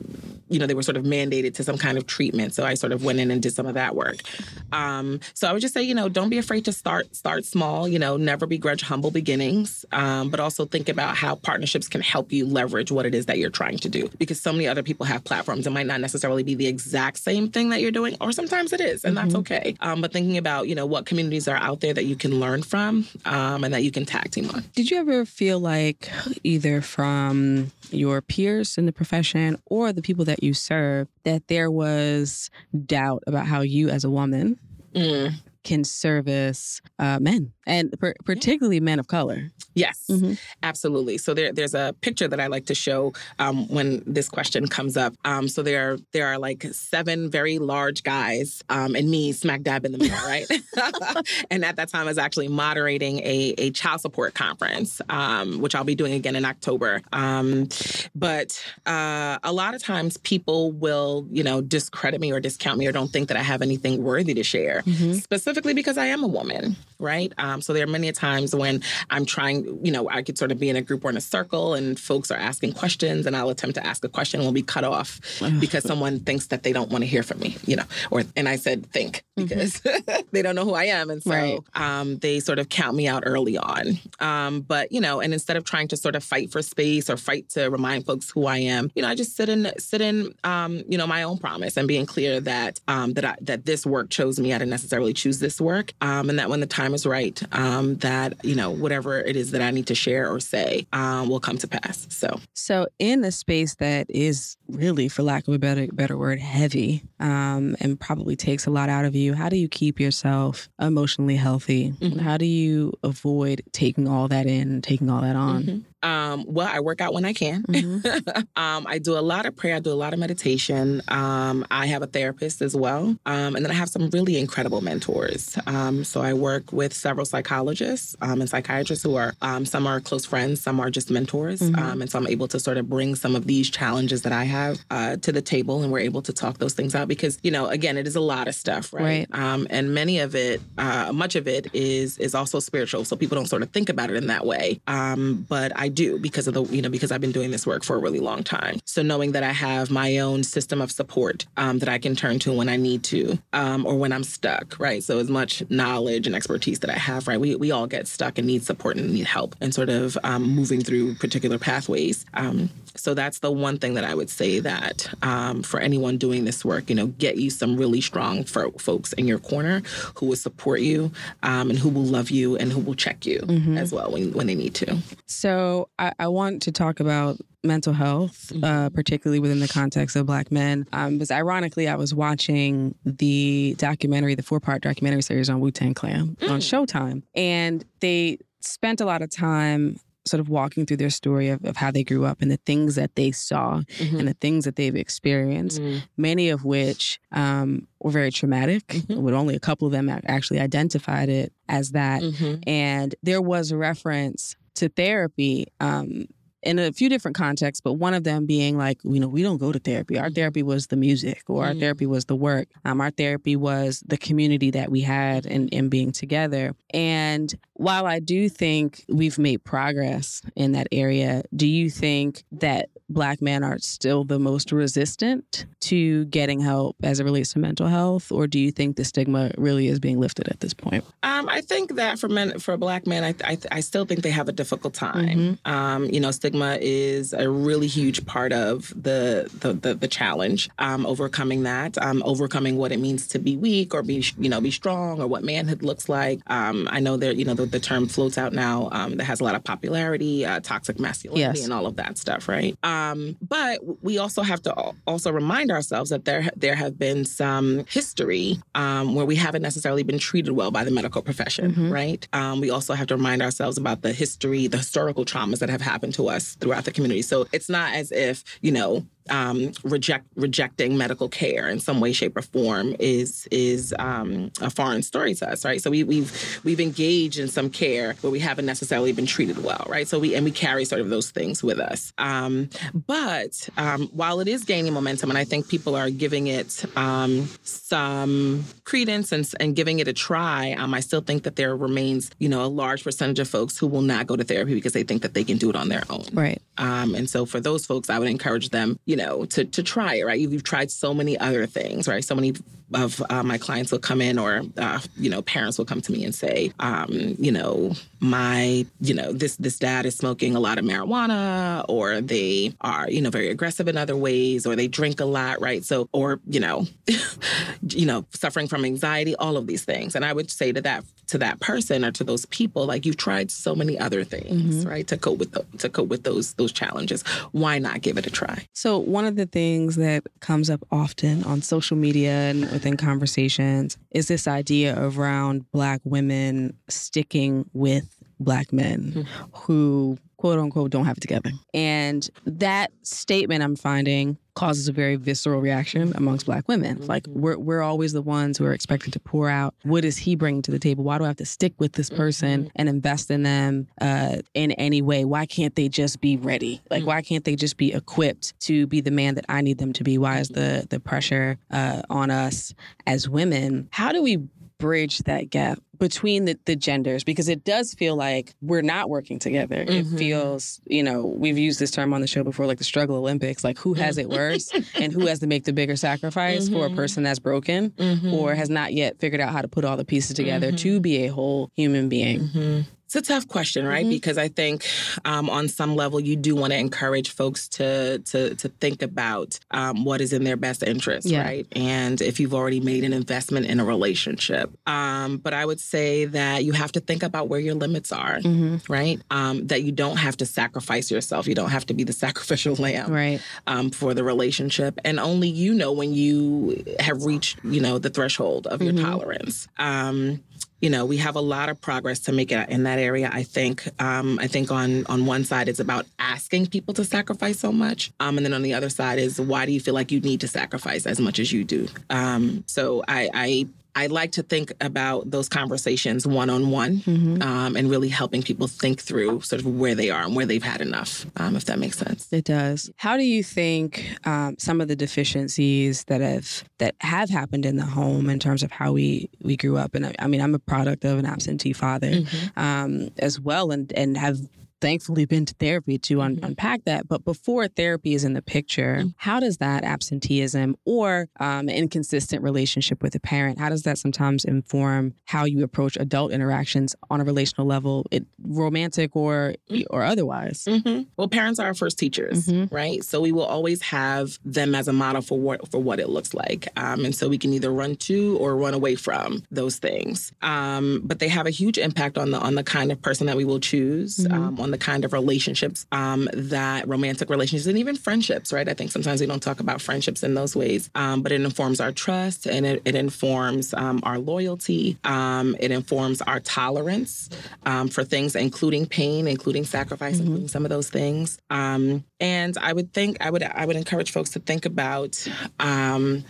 you know, they were sort of mandated to some kind of treatment. So I sort of went in and did some of that work. Um, so I would just say, you know, don't be afraid to start start small. You know, never begrudge humble beginnings, um, but also think about how partnerships can help you leverage what it is that you're trying to do. Because so many other people have platforms. It might not necessarily be the exact same thing that you're doing, or sometimes it is, and mm-hmm. that's okay. Um, but thinking about, you know, what communities are out there that you can learn from um, and that you can tag team on. Did you ever feel like either from your peers in the profession or the people that you serve that there was doubt about how you as a woman mm. can service uh, men and per- particularly men of color. Yes, mm-hmm. absolutely. So there, there's a picture that I like to show um, when this question comes up. Um, so there, are there are like seven very large guys um, and me smack dab in the middle, right? and at that time, I was actually moderating a, a child support conference, um, which I'll be doing again in October. Um, but uh, a lot of times, people will, you know, discredit me or discount me or don't think that I have anything worthy to share, mm-hmm. specifically because I am a woman, right? Um, so there are many times when I'm trying, you know, I could sort of be in a group or in a circle and folks are asking questions and I'll attempt to ask a question and we'll be cut off because someone thinks that they don't want to hear from me, you know, or, and I said think mm-hmm. because mm-hmm. they don't know who I am. And so right. um, they sort of count me out early on. Um, but, you know, and instead of trying to sort of fight for space or fight to remind folks who I am, you know, I just sit in, sit in, um, you know, my own promise and being clear that, um, that I, that this work chose me. I didn't necessarily choose this work. Um, and that when the time is right, um, that you know whatever it is that I need to share or say um, will come to pass. So, so in a space that is really, for lack of a better better word, heavy um, and probably takes a lot out of you, how do you keep yourself emotionally healthy? Mm-hmm. How do you avoid taking all that in, and taking all that on? Mm-hmm. Um, well, I work out when I can. Mm-hmm. um, I do a lot of prayer. I do a lot of meditation. Um, I have a therapist as well, um, and then I have some really incredible mentors. Um, so I work with several psychologists um, and psychiatrists who are some are close friends, some are just mentors, mm-hmm. and so I'm able to sort of bring some of these challenges that I have uh, to the table, and we're able to talk those things out because you know, again, it is a lot of stuff, right? right. and many of it, uh, much of it is is also spiritual, so people don't sort of think about it in that way. but I do because of the you know because I've been doing this work for a really long time. So knowing that I have my own system of support um, that I can turn to when I need to um, or when I'm stuck, right? So as much knowledge and expertise that I have, right? We we all get stuck and need support and need help and sort of um, moving through particular pathways. So that's the one thing that I would say that um, for anyone doing this work, you know, get you some really strong folks in your corner who will support you um, and who will love you and who will check you mm-hmm. as well when, when they need to. So I, I want to talk about mental health, mm-hmm. uh, particularly within the context of Black men. Um, because ironically, I was watching the documentary, the four part documentary series on Wu Tang Clan mm. on Showtime, and they spent a lot of time sort of walking through their story of, of how they grew up and the things that they saw mm-hmm. and the things that they've experienced, mm-hmm. many of which um, were very traumatic, mm-hmm. with only a couple of them actually identified it as that. Mm-hmm. And there was a reference to therapy um, in a few different contexts, but one of them being like, you know, we don't go to therapy. Our therapy was the music, or our mm-hmm. therapy was the work. Um, our therapy was the community that we had and in, in being together. And while I do think we've made progress in that area, do you think that Black men are still the most resistant to getting help as it relates to mental health, or do you think the stigma really is being lifted at this point? Um, I think that for men, for Black men, I, I, I still think they have a difficult time. Mm-hmm. Um, you know, stigma is a really huge part of the the, the, the challenge. Um, overcoming that, um, overcoming what it means to be weak or be you know be strong, or what manhood looks like. Um, I know there, you know, the, the, term floats out now um, that has a lot of popularity, uh, toxic masculinity, yes. and all of that stuff, right? Um, but we also have to also remind ourselves that there there have been some history um, where we haven't necessarily been treated well by the medical profession, mm-hmm. right? Um, we also have to remind ourselves about the history, the historical traumas that have happened to us throughout the community. So it's not as if you know um, reject rejecting medical care in some way, shape, or form is is um, a foreign story to us, right? So we, we've we've engaged in some care where we haven't necessarily been treated well, right? So we and we carry sort of those things with us. Um, but um, while it is gaining momentum, and I think people are giving it um, some credence and, and giving it a try, um, I still think that there remains, you know, a large percentage of folks who will not go to therapy because they think that they can do it on their own, right? and so for those folks, I would encourage them, you know, to to try it, right? You've tried so many other things, right? So many of uh, my clients will come in or uh, you know parents will come to me and say um, you know my you know this this dad is smoking a lot of marijuana or they are you know very aggressive in other ways or they drink a lot right? So or you know you know suffering from anxiety all of these things. And i would say to that to that person or to those people like you've tried so many other things mm-hmm. right to cope with the, to cope with those those challenges. Why not give it a try? So one of the things that comes up often on social media and within conversations is this idea around Black women sticking with Black men mm-hmm. who, quote unquote, don't have it together. And that statement I'm finding causes a very visceral reaction amongst black women. Mm-hmm. Like we're we're always the ones who are expected to pour out. What is he bringing to the table? Why do I have to stick with this person mm-hmm. and invest in them uh, in any way? Why can't they just be ready? Like mm-hmm. why can't they just be equipped to be the man that I need them to be? Why is the the pressure uh, on us as women? How do we bridge that gap between the, the genders because it does feel like we're not working together. Mm-hmm. It feels, you know, we've used this term on the show before, like the struggle Olympics, like who has it worse and who has to make the bigger sacrifice mm-hmm. for a mm-hmm. person that's broken mm-hmm. or has not yet figured out how to put all the pieces together to mm-hmm. be a whole human being. It's a tough question, right? Mm-hmm. Because I think um, on some level you do want to encourage folks to to to think about um, what is in their best interest, yeah. right? And if you've already made an investment in a relationship, um, but I would say that you have to think about where your limits are, mm-hmm. right? Um, that you don't have to sacrifice yourself. You don't have to be the sacrificial lamb, right? Um, for the relationship, and only you know when you have reached, you know, the threshold of your mm-hmm. tolerance. You know, we have a lot of progress to make in that area. I think. Um, I think on on one side it's about asking people to sacrifice so much, um, and then on the other side is why do you feel like you need to sacrifice as much as you do? Um, so I, I I like to think about those conversations one on one and really helping people think through sort of where they are and where they've had enough, um, if that makes sense. It does. How do you think um, some of the deficiencies that have that have happened in the home in terms of how we we grew up? And I, I mean, I'm a product of an absentee father Mm-hmm. um, as well, and and have thankfully been to therapy to un- Mhm. unpack that. But before therapy is in the picture, Mm-hmm. how does that absenteeism or um, inconsistent relationship with a parent, how does that sometimes inform how you approach adult interactions on a relational level, it, romantic or or otherwise? hmm Well, parents are our first teachers, Mhm. right? So we will always have them as a model for what for what it looks like, um, and so we can either run to or run away from those things. Um, but they have a huge impact on the on the kind of person that we will choose, Mhm. On the kind of relationships um, that romantic relationships and even friendships, right? I think sometimes we don't talk about friendships in those ways, um, but it informs our trust and it, it informs um, our loyalty. Um, it informs our tolerance um, for things, including pain, including sacrifice, including some of those things. Um, and I would think I would I would encourage folks to think about. Um,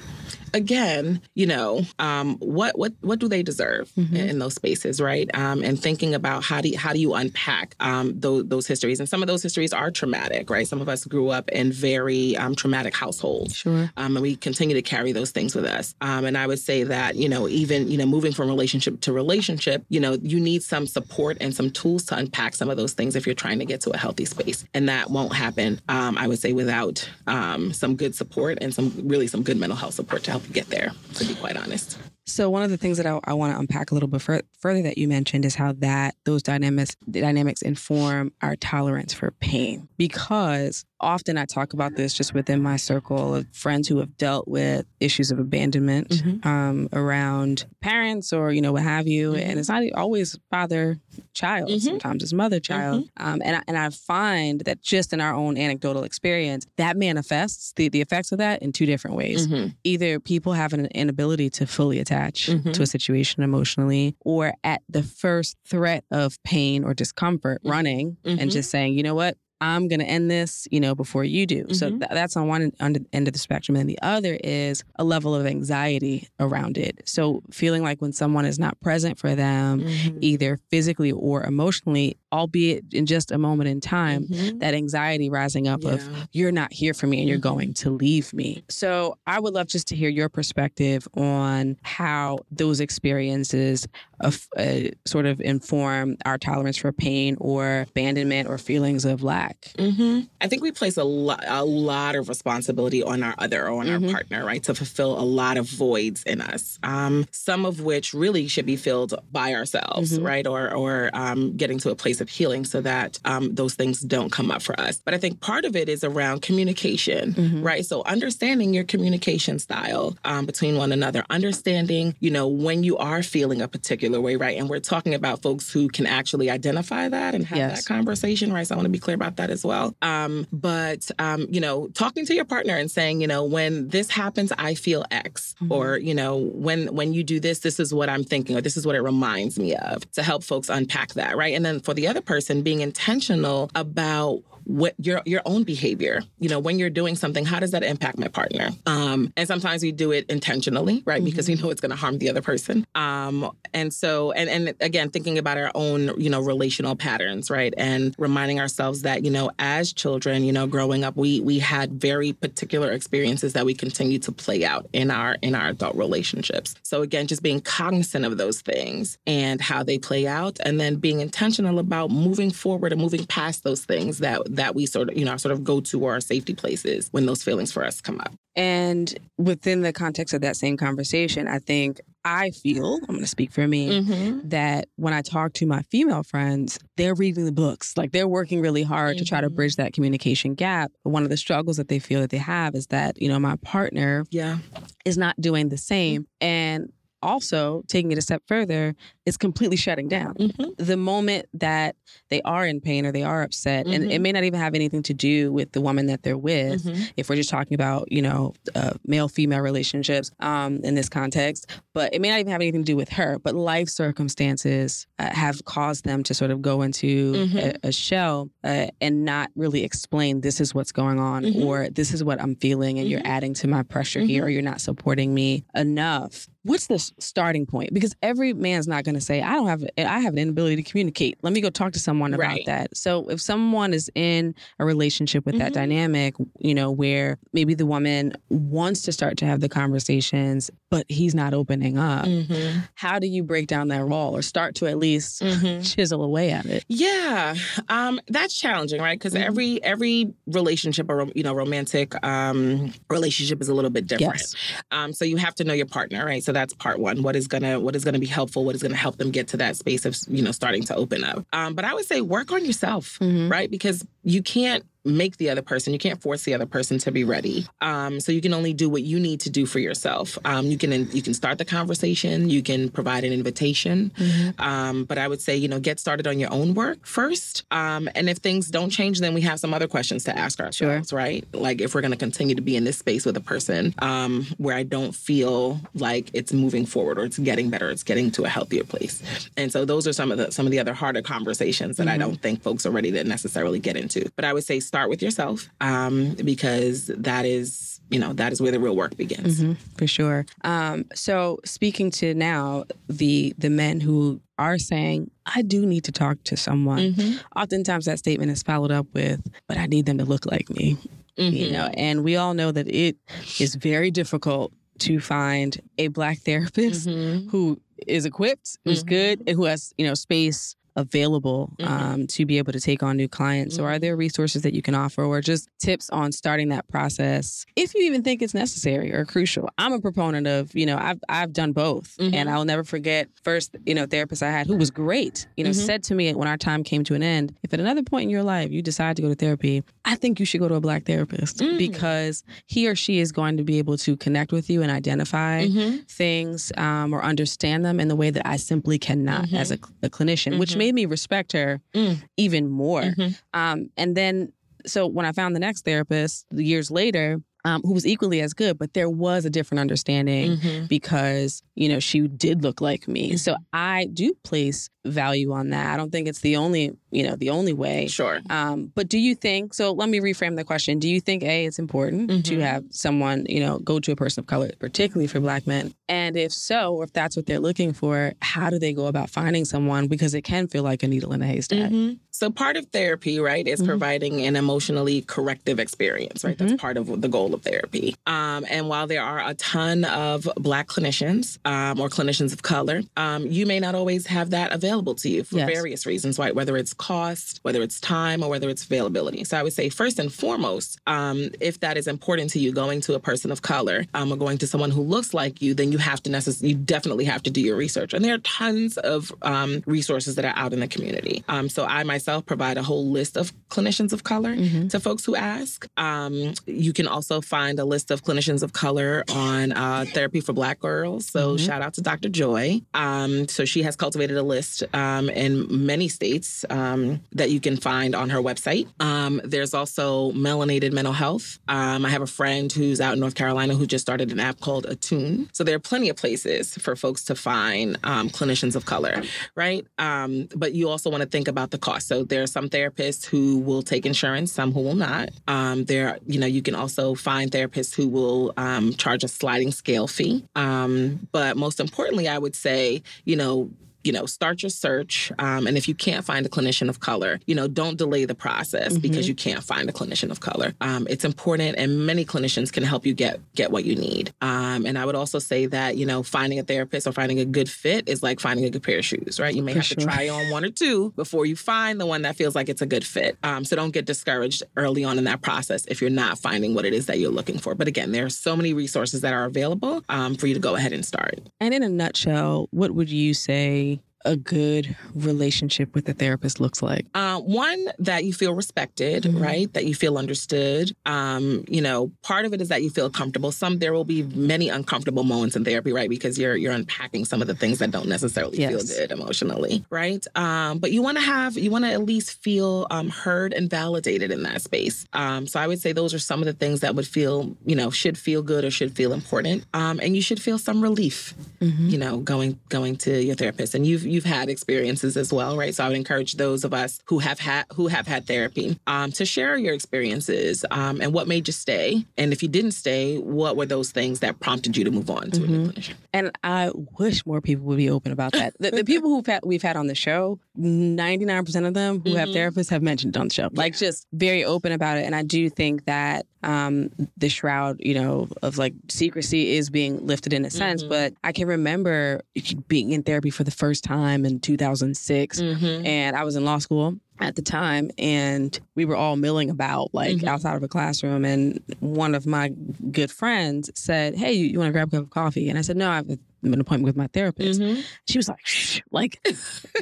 again, you know, um, what what what do they deserve in, in those spaces, right? Um, and thinking about how do you, how do you unpack um, those those histories, and some of those histories are traumatic, right? Some of us grew up in very um, traumatic households, Sure. um, and we continue to carry those things with us. Um, and I would say that you know, even you know, moving from relationship to relationship, you know, you need some support and some tools to unpack some of those things if you're trying to get to a healthy space, and that won't happen. Um, I would say without um, some good support and some really some good mental health support to help you get there. To be quite honest. So one of the things that I, I want to unpack a little bit fur- further that you mentioned is how that those dynamics dynamics inform our tolerance for pain. Because often I talk about this just within my circle of friends who have dealt with issues of abandonment Mhm. um, around parents or you know what have you, Mhm. and it's not always father child. Mhm. Sometimes it's mother child, um, and I, and I find that just in our own anecdotal experience, that manifests the the effects of that in two different ways Mhm. either people have an inability to fully attach Mhm. to a situation emotionally, or at the first threat of pain or discomfort, running and just saying, you know what? I'm going to end this, you know, before you do. So Mhm. th- that's on one end, end of the spectrum. And the other is a level of anxiety around it. So feeling like when someone is not present for them, Mhm. either physically or emotionally, albeit in just a moment in time, Mhm. that anxiety rising up of you're not here for me and you're Mhm. going to leave me. So I would love just to hear your perspective on how those experiences of, uh, sort of inform our tolerance for pain or abandonment or feelings of lack. hmm I think we place a lot, a lot of responsibility on our other, or on Mhm. our partner, right, to fulfill a lot of voids in us. Um, some of which really should be filled by ourselves, Mhm. right, or or um, getting to a place of healing so that um, those things don't come up for us. But I think part of it is around communication, Mhm. right? So understanding your communication style um, between one another, understanding, you know, when you are feeling a particular way, right? And we're talking about folks who can actually identify that and have Yes. that conversation, right? So I want to be clear about that as well. Um, but um, you know, talking to your partner and saying, you know, when this happens, I feel X, Mhm. or you know, when when you do this, this is what I'm thinking, or this is what it reminds me of, to help folks unpack that, right? And then for the other person, being intentional about what your your own behavior. You know when you're doing something how does that impact my partner? Um and sometimes we do it intentionally right? Because we know it's going to harm the other person. Um and so and and again thinking about our own you know relational patterns right? And reminding ourselves that you know as children you know growing up we we had very particular experiences that we continue to play out in our in our adult relationships. So again just being cognizant of those things and how they play out and then being intentional about moving forward and moving past those things that that we sort of you know sort of go to our safety places when those feelings for us come up And within the context of that same conversation, I think I feel, I'm going to speak for me, mm-hmm. that when I talk to my female friends, they're reading the books. Like they're working really hard to try to Mhm. bridge that communication gap. But one of the struggles that they feel that they have is that, you know, my partner yeah is not doing the same. And also taking it a step further is completely shutting down. Mhm. The moment that they are in pain or they are upset, and it Mhm. may not even have anything to do with the woman that they're with. Mhm. If we're just talking about, you know, uh, male female relationships um, in this context, but it may not even have anything to do with her. But life circumstances uh, have caused them to sort of go into Mhm. a, a shell uh, and not really explain this is what's going on Mhm. or this is what I'm feeling, and you're adding to my pressure here, or you're not supporting me enough. What's the starting point? Because every man's not going to say, "I don't have, I have an inability to communicate. Let me go talk to someone about Right. that." So if someone is in a relationship with that Mhm. dynamic, you know, where maybe the woman wants to start to have the conversations, but he's not opening up, Mhm. how do you break down that wall or start to at least Mhm. chisel away at it? Yeah, um, that's challenging, right? Because Mhm. every every relationship or you know romantic um, relationship is a little bit different. Yes. Um, so you have to know your partner, right? So that's part one. What is gonna what is gonna be helpful? What is gonna help them get to that space of you know starting to open up? Um, but I would say work on yourself, Mhm. right? Because you can't make the other person you can't force the other person to be ready um, so you can only do what you need to do for yourself um, you can you can start the conversation you can provide an invitation Mm-hmm. um, but I would say, you know, get started on your own work first. Um, and if things don't change, then we have some other questions to ask ourselves, right? Like if we're going to continue to be in this space with a person um, where I don't feel like it's moving forward or it's getting better, it's getting to a healthier place. And so those are some of the some of the other harder conversations that I don't think folks are ready to necessarily get into. But I would say start with yourself um, because that is, you know, that is where the real work begins. Mhm, for sure. Um, so speaking to now the the men who are saying, I do need to talk to someone. Mhm. Oftentimes that statement is followed up with, but I need them to look like me. You Mhm. know, and we all know that it is very difficult to find a black therapist Mhm. who is equipped, who's Mhm. good, and who has, you know, space available Mhm. um, to be able to take on new clients. So, are Mhm. there resources that you can offer or just tips on starting that process if you even think it's necessary or crucial? I'm a proponent of, you know, I've, I've done both. Mhm. And I'll never forget first, you know, therapist I had who was great, you know, Mhm. said to me when our time came to an end, if at another point in your life you decide to go to therapy, I think you should go to a black therapist Mm. because he or she is going to be able to connect with you and identify Mhm. things um, or understand them in the way that I simply cannot as a, a clinician, which Mhm. Made me respect her Mm. even more. Mhm. Um, and then, so when I found the next therapist years later, um, who was equally as good, but there was a different understanding Mhm. because you know she did look like me. Mm-hmm. So I do place value on that. I don't think it's the only you know the only way. Sure. Um, but do you think so? Let me reframe the question. Do you think a it's important to Mhm. have someone you know go to a person of color, particularly for Black men? And if so, or if that's what they're looking for, how do they go about finding someone? Because it can feel like a needle in a haystack. Mhm. So part of therapy, right, is Mhm. providing an emotionally corrective experience, right? Mm-hmm. That's part of the goal of therapy. Um, and while there are a ton of Black clinicians um, or clinicians of color, um, you may not always have that available to you for Yes. various reasons, right? Whether it's cost, whether it's time, or whether it's availability. So I would say first and foremost, um, if that is important to you, going to a person of color um, or going to someone who looks like you, then you have to necessarily, you definitely have to do your research. And there are tons of um, resources that are out in the community. Um, so I myself provide a whole list of clinicians of color Mhm. to folks who ask. Um, you can also find a list of clinicians of color on uh, Therapy for Black Girls. So Mhm. shout out to Dr. Joy. Um, so she has cultivated a list um, in many states um, that you can find on her website. Um, there's also Melanated Mental Health. Um, I have a friend who's out in North Carolina who just started an app called Attune. So there are plenty of places for folks to find um, clinicians of color, right? Um, but you also want to think about the cost. So there are some therapists who will take insurance, some who will not. There, you know, you can also find therapists who will charge a sliding scale fee. But most importantly, I would say, you know, you know, start your search. Um, and if you can't find a clinician of color, you know, don't delay the process Mhm. because you can't find a clinician of color. Um, it's important, and many clinicians can help you get get what you need. Um, and I would also say that you know, finding a therapist or finding a good fit is like finding a good pair of shoes, right? You may For have to try on one or two before you find the one that feels like it's a good fit. Um, so don't get discouraged early on in that process if you're not finding what it is that you're looking for. But again, there are so many resources that are available um, for you to go ahead and start. And in a nutshell, what would you say a good relationship with a therapist looks like? Uh, one that you feel respected, mm-hmm. right? That you feel understood. Um, you know, part of it is that you feel comfortable. Some there will be many uncomfortable moments in therapy, right? Because you're you're unpacking some of the things that don't necessarily yes. feel good emotionally, right? Um, but you want to have you want to at least feel um, heard and validated in that space. Um, so I would say those are some of the things that would feel you know should feel good or should feel important, um, and you should feel some relief, mm-hmm. you know, going going to your therapist. And you've you've had experiences as well, right? So I would encourage those of us who have had who have had therapy um, to share your experiences um, and what made you stay, and if you didn't stay, what were those things that prompted you to move on to mm-hmm. a new clinician? And I wish more people would be open about that. the, the, people who've had, we've had on the show, ninety nine percent of them who mm-hmm. have therapists have mentioned it on the show, like yeah. just very open about it. And I do think that um, the shroud, you know, of like secrecy is being lifted in a sense. Mm-hmm. But I can remember being in therapy for the first time in 2006, mm-hmm. and I was in law school at the time and we were all milling about like mm-hmm. outside of a classroom and one of my good friends said hey you, you want to grab a cup of coffee and i said no i have an appointment with my therapist mm-hmm. she was like Shh, like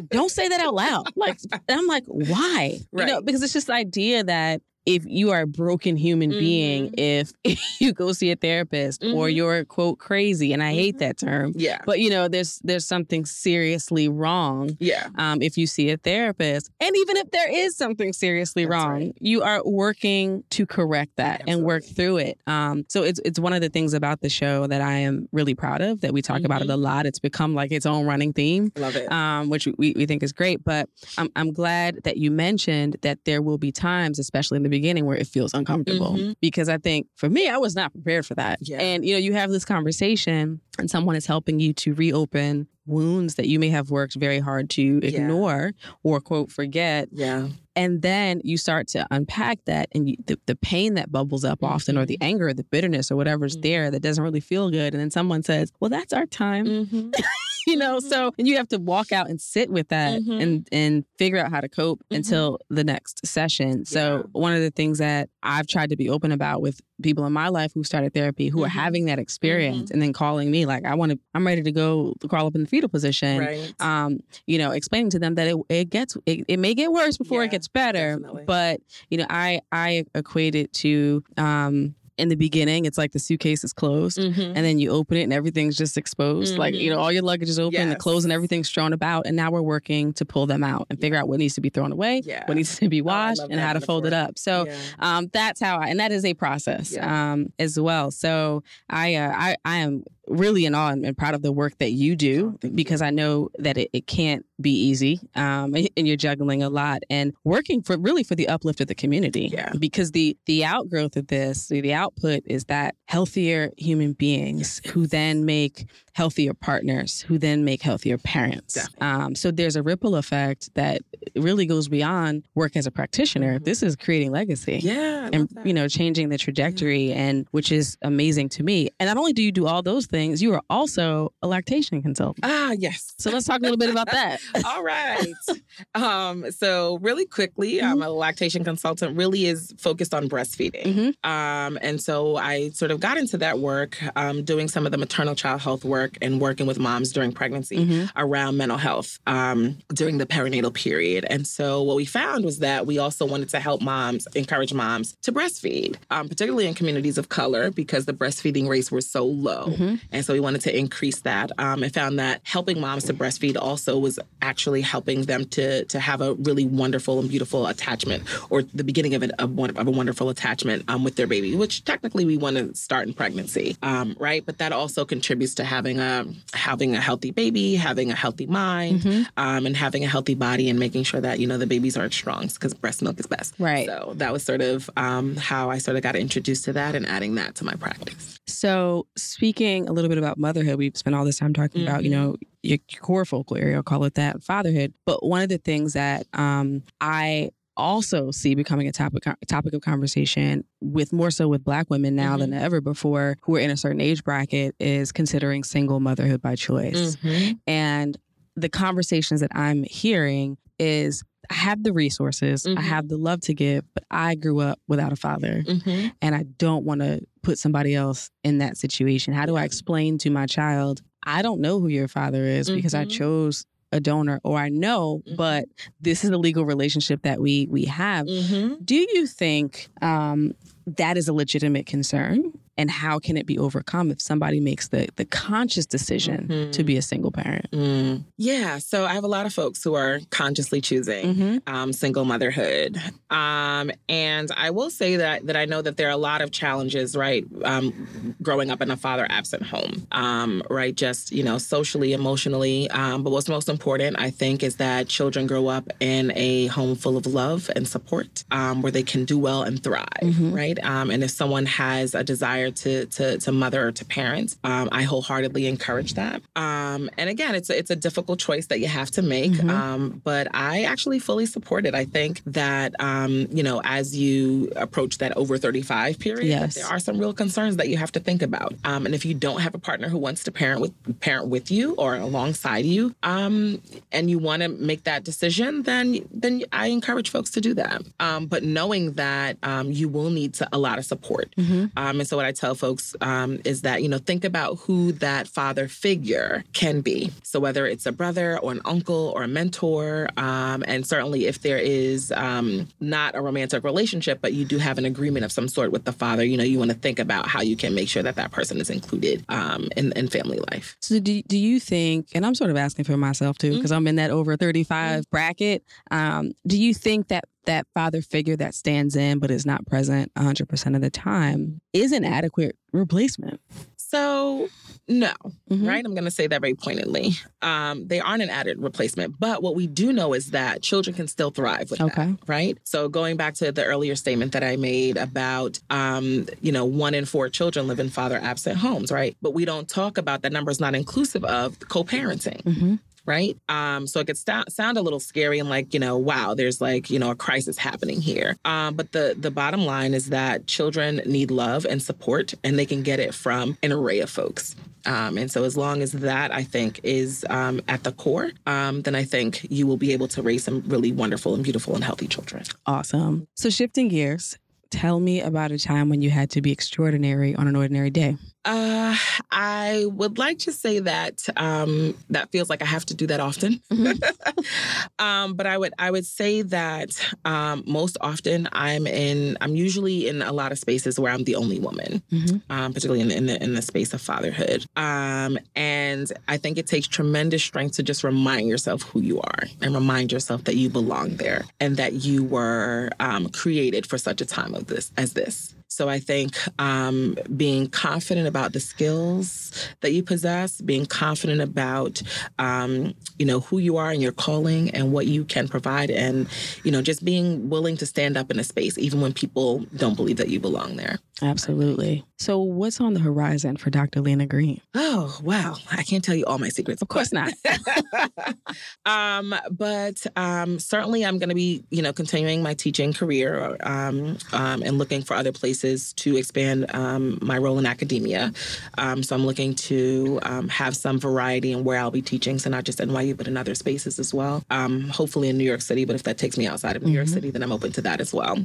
don't say that out loud like and i'm like why right. you know because it's just the idea that if you are a broken human mm-hmm. being if, you go see a therapist mm-hmm. or you're quote crazy and i mm-hmm. hate that term yeah but you know there's there's something seriously wrong yeah um, if you see a therapist and even if there is something seriously That's wrong right. you are working to correct that Absolutely. and work through it um, so it's it's one of the things about the show that i am really proud of that we talk about it a mm-hmm. lot it's become like its own running theme love it um, which we, we think is great but I'm, I'm glad that you mentioned that there will be times especially in the beginning where it feels uncomfortable. Mm-hmm. Because I think for me, I was not prepared for that. Yeah. And, you know, you have this conversation and someone is helping you to reopen wounds that you may have worked very hard to ignore yeah. or quote forget. Yeah. And then you start to unpack that and you, the, the pain that bubbles up mm-hmm. often or the mm-hmm. anger or the bitterness or whatever's mm-hmm. there that doesn't really feel good. And then someone says, well, that's our time. Mm-hmm. you know, mm-hmm. so and you have to walk out and sit with that mm-hmm. and and figure out how to cope until the next session. So yeah. one of the things that I've tried to be open about with people in my life who started therapy who are having that experience and then calling me like, I want to, I'm ready to go crawl up in the fetal position. Right. Um, you know, explaining to them that it, it gets, it, it may get worse before yeah, it gets better. Definitely. But, you know, I, I equate it to, um, in the beginning, it's like the suitcase is closed, mm-hmm. and then you open it and everything's just exposed. Mm-hmm. Like you know, mm-hmm. all your luggage is open, yes. the clothes and everything's thrown about, and now we're working to pull them out and figure out what needs to be thrown away, yeah. what needs to be oh, washed, oh, and how to fold it up. So yeah. um, that's how I, and that is a process yeah. um, as well. So I, uh, I, I am really in awe and proud of the work that you do oh, because. I know that it, it can't be easy um, and you're juggling a lot and working for really for the uplift of the community yeah. because the the outgrowth of this the output is that healthier human beings yes. who then make healthier partners who then make healthier parents. Um, so there's a ripple effect that really goes beyond work as a practitioner. Mm-hmm. This is creating legacy. Yeah. and, you know, changing the trajectory yeah. and which is amazing to me. And not only do you do all those things, you are also a lactation consultant. Ah, yes. So let's talk a little bit about that. all right. um, so really quickly, mm-hmm. I'm a lactation consultant, really is focused on breastfeeding. Mm-hmm. Um, and so I sort of got into that work, um, doing some of the maternal child health work work and working with moms during pregnancy mm-hmm. around mental health um, during the perinatal period. And so what we found was that we also wanted to help moms, encourage moms to breastfeed, um, particularly in communities of color because the breastfeeding rates were so low. Mm-hmm. And so we wanted to increase that um, and found that helping moms to breastfeed also was actually helping them to, to have a really wonderful and beautiful attachment or the beginning of, it, of, of a wonderful attachment um, with their baby, which technically we want to start in pregnancy, um, right? But that also contributes to having a having a healthy baby, having a healthy mind, mm-hmm. um, and having a healthy body, and making sure that you know the babies are strong because breast milk is best. Right. So that was sort of um, how I sort of got introduced to that, and adding that to my practice. So speaking little bit about motherhood, we've spent all this time talking mm-hmm. about you know your core focal area, I'll call it that, fatherhood. But one of the things that um, I also see becoming a topic topic of conversation with more so with black women now mm-hmm. than ever before who are in a certain age bracket is considering single motherhood by choice. Mm-hmm. And the conversations that I'm hearing is I have the resources, mm-hmm. I have the love to give, but I grew up without a father mm-hmm. and I don't want to put somebody else in that situation. How do I explain to my child, I don't know who your father is because I mm-hmm. chose a donor or I know, mm-hmm. but this is a legal relationship that we we have. Mm-hmm. Do you think um, that is a legitimate concern? And how can it be overcome if somebody makes the the conscious decision mm-hmm. to be a single parent mm. yeah so i have a lot of folks who are consciously choosing mm-hmm. um, single motherhood um, and i will say that that i know that there are a lot of challenges right um, growing up in a father absent home um, right just you know socially emotionally um, but what's most important i think is that children grow up in a home full of love and support um, where they can do well and thrive mm-hmm. right and if someone has a desire desire to to, to mother or to parent. Um, I wholeheartedly encourage that. Um, and again, it's a, it's a difficult choice that you have to make, mm-hmm. um, but I actually fully support it. I think that um, you know as you approach that over thirty five period, yes. there are some real concerns that you have to think about. Um, and if you don't have a partner who wants to parent with parent with you or alongside you, um, and you want to make that decision, then then I encourage folks to do that. but knowing that you will need to, a lot of support, mm-hmm. and so what I tell folks um, is that, you know, think about who that father figure can be. So whether it's a brother or an uncle or a mentor, um, and certainly if there is um, not a romantic relationship, but you do have an agreement of some sort with the father, you know, you want to think about how you can make sure that that person is included um, in, in family life. So do, do you think, and I'm sort of asking for myself too, because mm-hmm. I'm in that over 35 mm-hmm. bracket, um, do you think that that father figure that stands in but is not present 100% of the time is an adequate replacement. So, no, mm-hmm. right? I'm going to say that very pointedly. Um, they aren't an added replacement, but what we do know is that children can still thrive with okay. that, right? So, going back to the earlier statement that I made about, um, you know, one in four children live in father absent homes, right? But we don't talk about that number is not inclusive of co-parenting. Mm-hmm right? Um, so it could st- sound a little scary and like, you know, wow, there's like, you know, a crisis happening here. Um, but the the bottom line is that children need love and support, and they can get it from an array of folks. Um, and so, as long as that I think is um, at the core, um, then I think you will be able to raise some really wonderful and beautiful and healthy children. Awesome. So, shifting gears, tell me about a time when you had to be extraordinary on an ordinary day. Uh, I would like to say that um, that feels like I have to do that often. Mm-hmm. um, but I would I would say that um, most often I'm in I'm usually in a lot of spaces where I'm the only woman, mm-hmm. Um, particularly in, in, the in the space of fatherhood. Um, and I think it takes tremendous strength to just remind yourself who you are and remind yourself that you belong there and that you were um, created for such a time of this as this. So I think um, being confident about the skills that you possess, being confident about um, you know who you are and your calling and what you can provide, and you know just being willing to stand up in a space even when people don't believe that you belong there. Absolutely. So, what's on the horizon for Dr. Lena Green? Oh, wow. I can't tell you all my secrets. Of course not. um, but um, certainly, I'm going to be, you know, continuing my teaching career um, um, and looking for other places to expand um, my role in academia. Um, so, I'm looking to have some variety in where I'll be teaching, so not just NYU, but in other spaces as well. hopefully in New York City, but if that takes me outside of New mm-hmm. York City, then I'm open to that as well.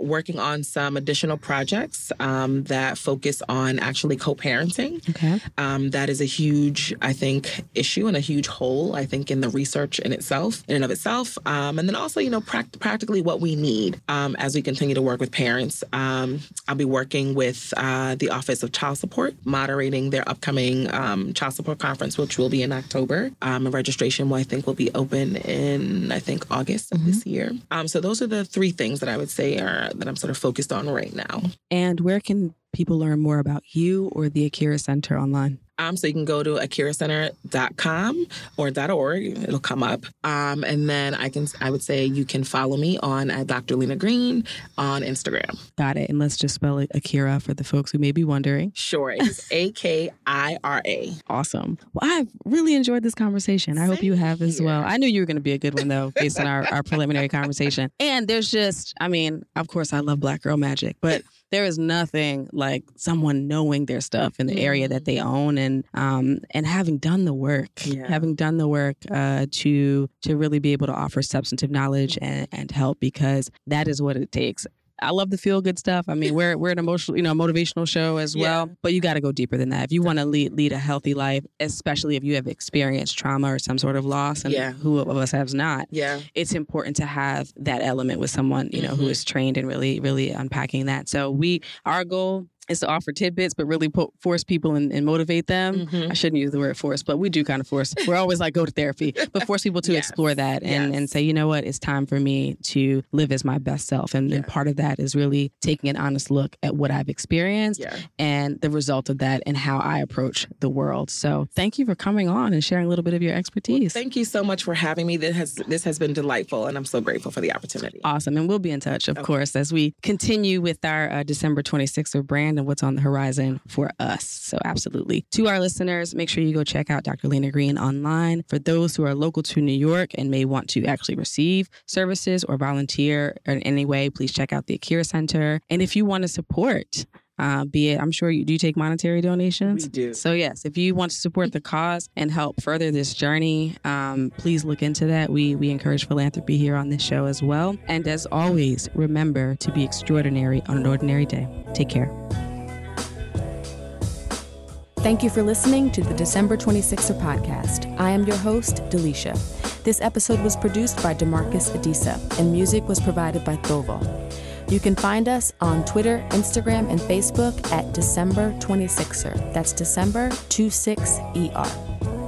working on some additional projects um, that focus on actually co-parenting. Okay. Um, that is a huge, I think, issue and a huge hole, I think, in the research in itself, in and of itself. Um, and then also, you know, practically what we need um, as we continue to work with parents. Um, I'll be working with uh, the Office of Child Support, moderating their upcoming um, child support conference, which will be in October. and registration, will, I think, will be open in, I think, August of mm-hmm. this year. so those are the three things that I would say are that I'm sort of focused on right now. And where can people learn more about you or the Akira Center online? Um, so you can go to akiracenter.com or .org. It'll come up. Um, and then I can I would say you can follow me on at Dr. Lena Green on Instagram. Got it. And let's just spell it Akira for the folks who may be wondering. Sure. It's A K I R A. Awesome. Well, I've really enjoyed this conversation. I hope you have as well. I knew you were going to be a good one though, based on our, our preliminary conversation. And there's just, I mean, of course I love Black Girl Magic, but there is nothing like someone knowing their stuff in the area that they own and um, and having done the work, yeah. having done the work uh, to to really be able to offer substantive knowledge and, and help because that is what it takes I love the feel good stuff. I mean, we're we're an emotional, you know, motivational show as well. But you got to go deeper than that. If you want to lead lead a healthy life, especially if you have experienced trauma or some sort of loss, and Yeah. who of us has not, Yeah. it's important to have that element with someone you know who Mhm. is trained and really really unpacking that. So we our goal is to offer tidbits, but really po- force people and, and motivate them. Mhm. I shouldn't use the word force, but we do kind of force. We're always like go to therapy, but force people to Yes. explore that and, Yes. and say, you know what, it's time for me to live as my best self. And, and part of that is really taking an honest look at what I've experienced Yeah. and the result of that and how I approach the world. So thank you for coming on and sharing a little bit of your expertise. Thank you so much for having me. This has this has been delightful, and I'm so grateful for the opportunity. Awesome. And we'll be in touch, of Okay. course, as we continue with our uh, December 26th brand and what's on the horizon for us. So, absolutely. To our listeners, make sure you go check out Dr. Lena Green online. For those who are local to New York and may want to actually receive services or volunteer in any way, please check out the Akira Center. And if you want to support, uh, be it, I'm sure you do you take monetary donations. We do. So, yes, if you want to support the cause and help further this journey, um, please look into that. We, we encourage philanthropy here on this show as well. And as always, remember to be extraordinary on an ordinary day. Take care. Thank you for listening to the December 26er podcast. I am your host, Delisha. This episode was produced by Demarcus Adisa, and music was provided by Thovo. You can find us on Twitter, Instagram, and Facebook at December 26er. That's December 26ER.